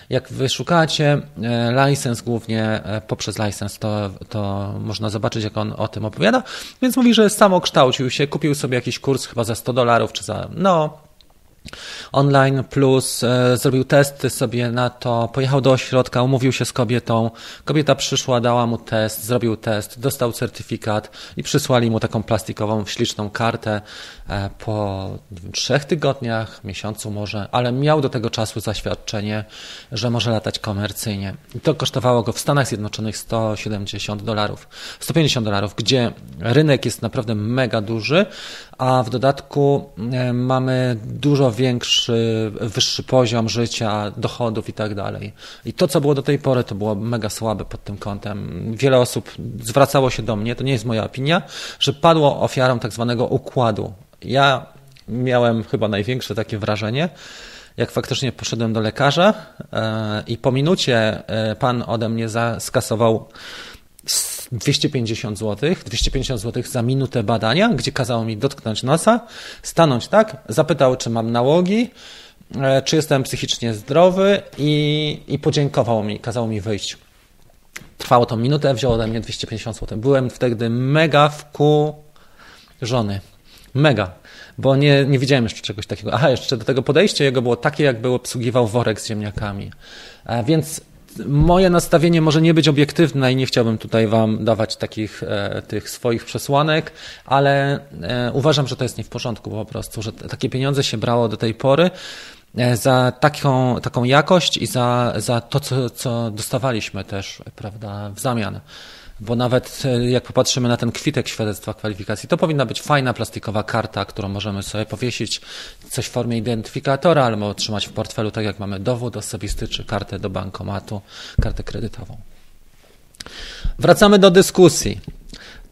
Jak wyszukacie license głównie poprzez license, to, to można zobaczyć, jak on o tym opowiada. Więc mówi, że samo kształcił się, kupił sobie jakiś kurs chyba za 100 dolarów, czy za, no, online plus, e, zrobił testy sobie na to, pojechał do ośrodka, umówił się z kobietą, kobieta przyszła, dała mu test, zrobił test, dostał certyfikat i przysłali mu taką plastikową, śliczną kartę e, po wiem, trzech tygodniach, miesiącu może, ale miał do tego czasu zaświadczenie, że może latać komercyjnie. I to kosztowało go w Stanach Zjednoczonych 170 dolarów, 150 dolarów, gdzie rynek jest naprawdę mega duży, a w dodatku e, mamy dużo większy, wyższy poziom życia, dochodów i tak dalej. I to, co było do tej pory, to było mega słabe pod tym kątem. Wiele osób zwracało się do mnie, to nie jest moja opinia, że padło ofiarą tak zwanego układu. Ja miałem chyba największe takie wrażenie, jak faktycznie poszedłem do lekarza e, i po minucie e, pan ode mnie skasował 250 zł, 250 zł za minutę badania, gdzie kazało mi dotknąć nosa, stanąć tak, zapytał, czy mam nałogi, e, czy jestem psychicznie zdrowy i, i podziękował mi, kazał mi wyjść. Trwało to minutę, wziął ode mnie 250 zł. Byłem wtedy mega wkurzony. Mega bo nie, nie widziałem jeszcze czegoś takiego. Aha, jeszcze do tego podejście jego było takie, jakby obsługiwał worek z ziemniakami. A więc moje nastawienie może nie być obiektywne i nie chciałbym tutaj Wam dawać takich e, tych swoich przesłanek, ale e, uważam, że to jest nie w porządku po prostu, że takie pieniądze się brało do tej pory e, za taką, taką jakość i za, za to, co, co dostawaliśmy też, prawda, w zamian bo nawet e, jak popatrzymy na ten kwitek świadectwa kwalifikacji, to powinna być fajna plastikowa karta, którą możemy sobie powiesić, coś w formie identyfikatora, albo trzymać w portfelu, tak jak mamy dowód osobisty, czy kartę do bankomatu, kartę kredytową. Wracamy do dyskusji.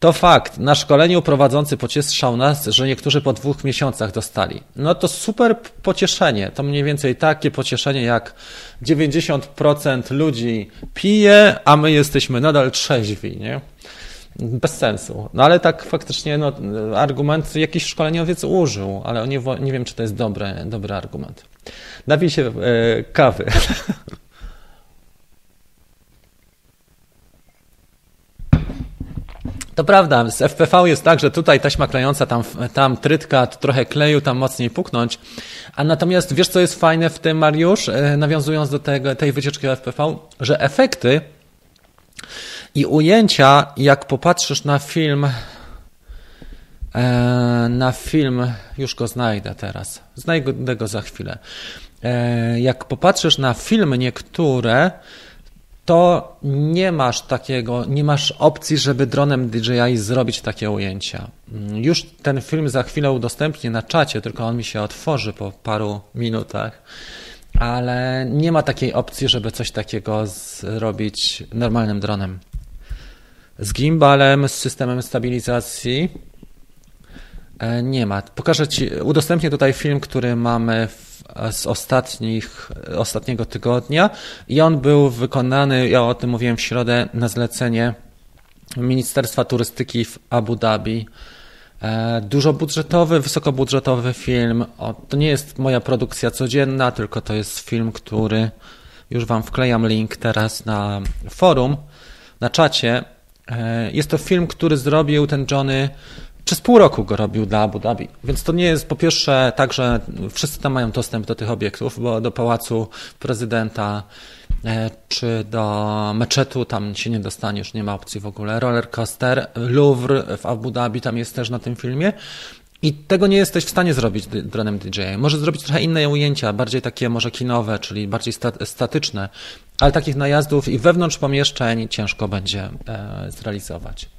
To fakt. Na szkoleniu prowadzący pocieszał nas, że niektórzy po dwóch miesiącach dostali. No to super pocieszenie. To mniej więcej takie pocieszenie, jak 90% ludzi pije, a my jesteśmy nadal trzeźwi, nie? Bez sensu. No ale tak faktycznie no, argument jakiś szkoleniowiec użył, ale nie, nie wiem, czy to jest dobry, dobry argument. Napij się e, kawy. To prawda, z FPV jest tak, że tutaj taśma klejąca, tam, tam trytka, trochę kleju, tam mocniej puknąć. A natomiast wiesz, co jest fajne w tym, Mariusz, e, nawiązując do tego, tej wycieczki FPV, że efekty i ujęcia, jak popatrzysz na film, e, na film, już go znajdę teraz, znajdę go za chwilę. E, jak popatrzysz na filmy niektóre, to nie masz takiego, nie masz opcji, żeby dronem DJI zrobić takie ujęcia. Już ten film za chwilę udostępnię na czacie, tylko on mi się otworzy po paru minutach, ale nie ma takiej opcji, żeby coś takiego zrobić normalnym dronem. Z gimbalem, z systemem stabilizacji nie ma. Pokażę Ci, udostępnię tutaj film, który mamy w z ostatnich, ostatniego tygodnia i on był wykonany, ja o tym mówiłem w środę, na zlecenie Ministerstwa Turystyki w Abu Dhabi. E, dużobudżetowy, wysokobudżetowy film. O, to nie jest moja produkcja codzienna, tylko to jest film, który już Wam wklejam link teraz na forum, na czacie. E, jest to film, który zrobił ten Johnny przez pół roku go robił dla Abu Dhabi. Więc to nie jest po pierwsze tak, że wszyscy tam mają dostęp do tych obiektów, bo do pałacu prezydenta e, czy do meczetu tam się nie dostaniesz, nie ma opcji w ogóle. Roller coaster, Louvre w Abu Dhabi tam jest też na tym filmie. I tego nie jesteś w stanie zrobić dronem DJ. Może zrobić trochę inne ujęcia, bardziej takie może kinowe, czyli bardziej statyczne, ale takich najazdów i wewnątrz pomieszczeń ciężko będzie e, zrealizować.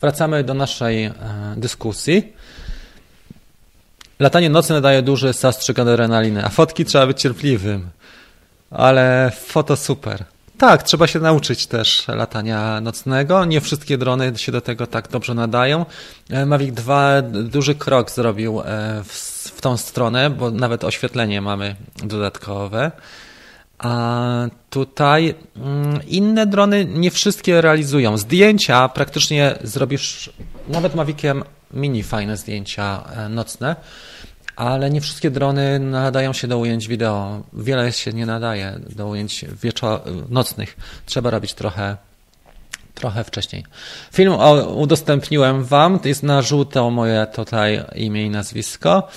Wracamy do naszej e, dyskusji. Latanie nocne daje duży zastrzyk adrenaliny, a fotki trzeba być cierpliwym. Ale foto super. Tak, trzeba się nauczyć też latania nocnego. Nie wszystkie drony się do tego tak dobrze nadają. E, Mavic 2 duży krok zrobił e, w, w tą stronę, bo nawet oświetlenie mamy dodatkowe. A tutaj mm, inne drony nie wszystkie realizują. Zdjęcia praktycznie zrobisz nawet Maviciem mini fajne zdjęcia e, nocne, ale nie wszystkie drony nadają się do ujęć wideo. Wiele się nie nadaje do ujęć nocnych. Trzeba robić trochę trochę wcześniej. Film udostępniłem Wam, jest na żółto moje tutaj imię i nazwisko.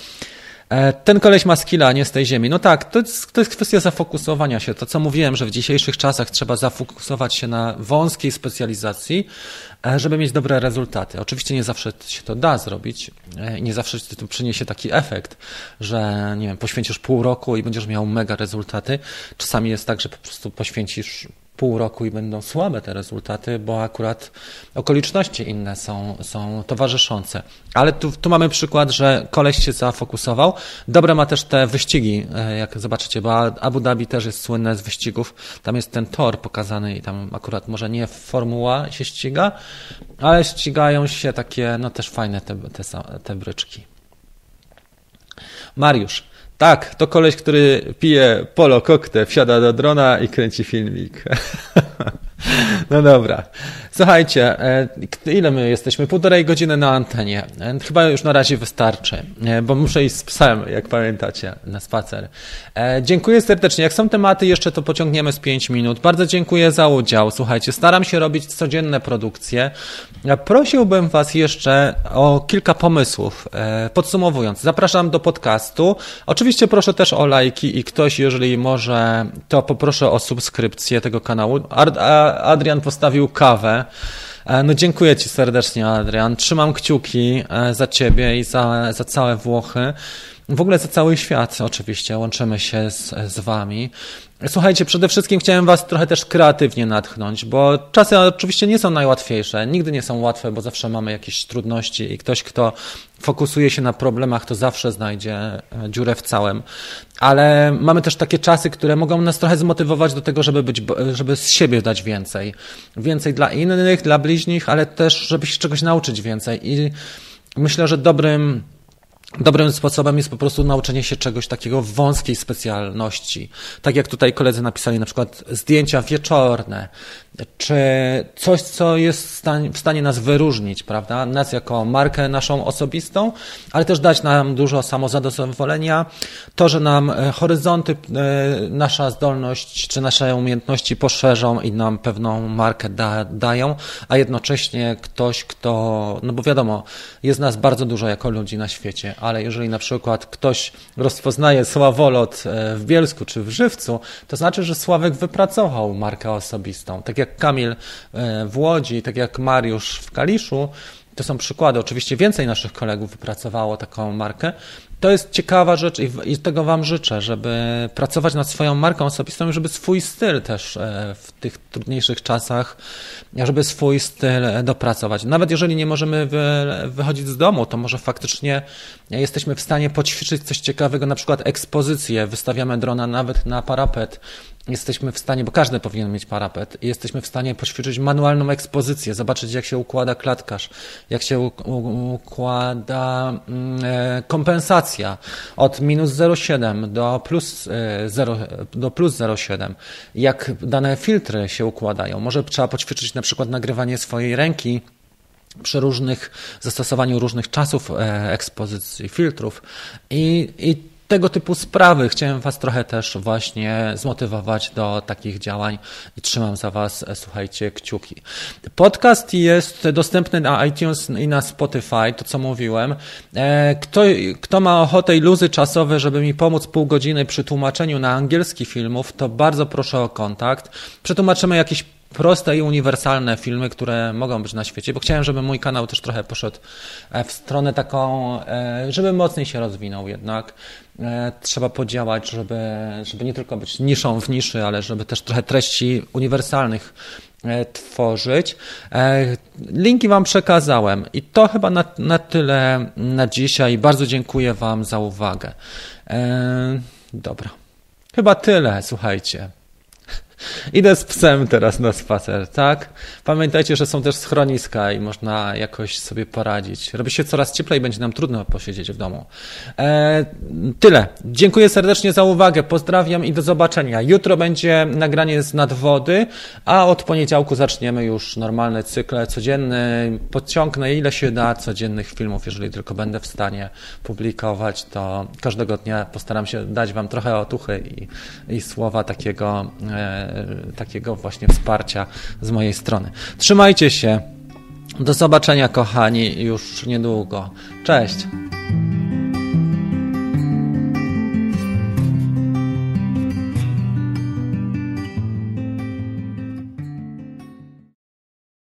E, ten koleś ma skilla, nie z tej ziemi. No tak, to jest, to jest kwestia zafokusowania się. To, co mówiłem, że w dzisiejszych czasach trzeba zafokusować się na wąskiej specjalizacji, e, żeby mieć dobre rezultaty. Oczywiście nie zawsze się to da zrobić, e, nie zawsze to przyniesie taki efekt, że nie wiem, poświęcisz pół roku i będziesz miał mega rezultaty. Czasami jest tak, że po prostu poświęcisz pół roku i będą słabe te rezultaty, bo akurat okoliczności inne są, są towarzyszące. Ale tu, tu mamy przykład, że koleś się zafokusował. Dobre ma też te wyścigi, e, jak zobaczycie, bo Abu Dhabi też jest słynne z wyścigów. Tam jest ten tor pokazany i tam akurat może nie formuła się ściga, ale ścigają się takie, no też fajne te, te, te bryczki. Mariusz, tak, to koleś, który pije polo koktę, wsiada do drona i kręci filmik. No dobra. Słuchajcie, e, ile my jesteśmy? Półtorej godziny na antenie. E, chyba już na razie wystarczy, e, bo muszę iść z psem, jak pamiętacie, na spacer. Dziękuję serdecznie. Jak są tematy, jeszcze to pociągniemy z 5 minut. Bardzo dziękuję za udział. Słuchajcie, staram się robić codzienne produkcje. Prosiłbym Was jeszcze o kilka pomysłów. Podsumowując, zapraszam do podcastu. Oczywiście proszę też o lajki i ktoś, jeżeli może, to poproszę o subskrypcję tego kanału. Adrian postawił kawę. E, no dziękuję Ci serdecznie, Adrian. Trzymam kciuki e, za Ciebie i za, za całe Włochy. W ogóle za cały świat oczywiście łączymy się z, z Wami. Słuchajcie, przede wszystkim chciałem Was trochę też kreatywnie natchnąć, bo czasy oczywiście nie są najłatwiejsze, nigdy nie są łatwe, bo zawsze mamy jakieś trudności i ktoś, kto fokusuje się na problemach, to zawsze znajdzie e, dziurę w całym. Ale mamy też takie czasy, które mogą nas trochę zmotywować do tego, żeby, być, żeby z siebie dać więcej. Więcej dla innych, dla bliźnich, ale też, żeby się czegoś nauczyć więcej. I myślę, że dobrym Dobrym sposobem jest po prostu nauczenie się czegoś takiego w wąskiej specjalności. Tak jak tutaj koledzy napisali, na przykład zdjęcia wieczorne, czy coś, co jest w stanie nas wyróżnić, prawda? Nas jako markę naszą osobistą, ale też dać nam dużo samozadowolenia. To, że nam e, horyzonty, e, nasza zdolność czy nasze umiejętności poszerzą i nam pewną markę da, dają, a jednocześnie ktoś, kto, no bo wiadomo, jest nas bardzo dużo jako ludzi na świecie, ale jeżeli na przykład ktoś rozpoznaje Sławolot e, w Bielsku czy w Żywcu, to znaczy, że Sławek wypracował markę osobistą. Tak jak Kamil e, w Łodzi, tak jak Mariusz w Kaliszu, to są przykłady. Oczywiście więcej naszych kolegów wypracowało taką markę, to jest ciekawa rzecz i, i tego Wam życzę, żeby pracować nad swoją marką osobistą, żeby swój styl też e, w tych trudniejszych czasach, żeby swój styl dopracować. Nawet jeżeli nie możemy wy, wychodzić z domu, to może faktycznie jesteśmy w stanie poćwiczyć coś ciekawego, na przykład ekspozycję, wystawiamy drona nawet na parapet, jesteśmy w stanie, bo każdy powinien mieć parapet, jesteśmy w stanie poćwiczyć manualną ekspozycję, zobaczyć jak się układa klatkarz, jak się układa mm, od minus 0,7 do plus 0, e, do plus 0,7, jak dane filtry się układają. Może trzeba poćwiczyć na przykład nagrywanie swojej ręki, przy różnych zastosowaniu różnych czasów e, ekspozycji, filtrów i, i tego typu sprawy. Chciałem Was trochę też właśnie zmotywować do takich działań i trzymam za Was, e, słuchajcie, kciuki. Podcast jest dostępny na iTunes i na Spotify, to co mówiłem. E, kto, kto ma ochotę i luzy czasowe, żeby mi pomóc pół godziny przy tłumaczeniu na angielski filmów, to bardzo proszę o kontakt. Przetłumaczymy jakieś proste i uniwersalne filmy, które mogą być na świecie, bo chciałem, żeby mój kanał też trochę poszedł e, w stronę taką, żeby mocniej się rozwinął jednak. E, trzeba podziałać, żeby, żeby nie tylko być niszą w niszy, ale żeby też trochę treści uniwersalnych e, tworzyć. E, linki Wam przekazałem i to chyba na, na tyle na dzisiaj. Bardzo dziękuję Wam za uwagę. Dobra. Chyba tyle, słuchajcie. Idę z psem teraz na spacer, tak? Pamiętajcie, że są też schroniska i można jakoś sobie poradzić. Robi się coraz cieplej, będzie nam trudno posiedzieć w domu. E, tyle. Dziękuję serdecznie za uwagę. Pozdrawiam i do zobaczenia. Jutro będzie nagranie z nadwody, a od poniedziałku zaczniemy już normalne cykle codzienny. Podciągnę ile się da codziennych filmów, jeżeli tylko będę w stanie publikować, to każdego dnia postaram się dać Wam trochę otuchy i, i słowa takiego e, takiego właśnie wsparcia z mojej strony. Trzymajcie się. Do zobaczenia, kochani, już niedługo. Cześć.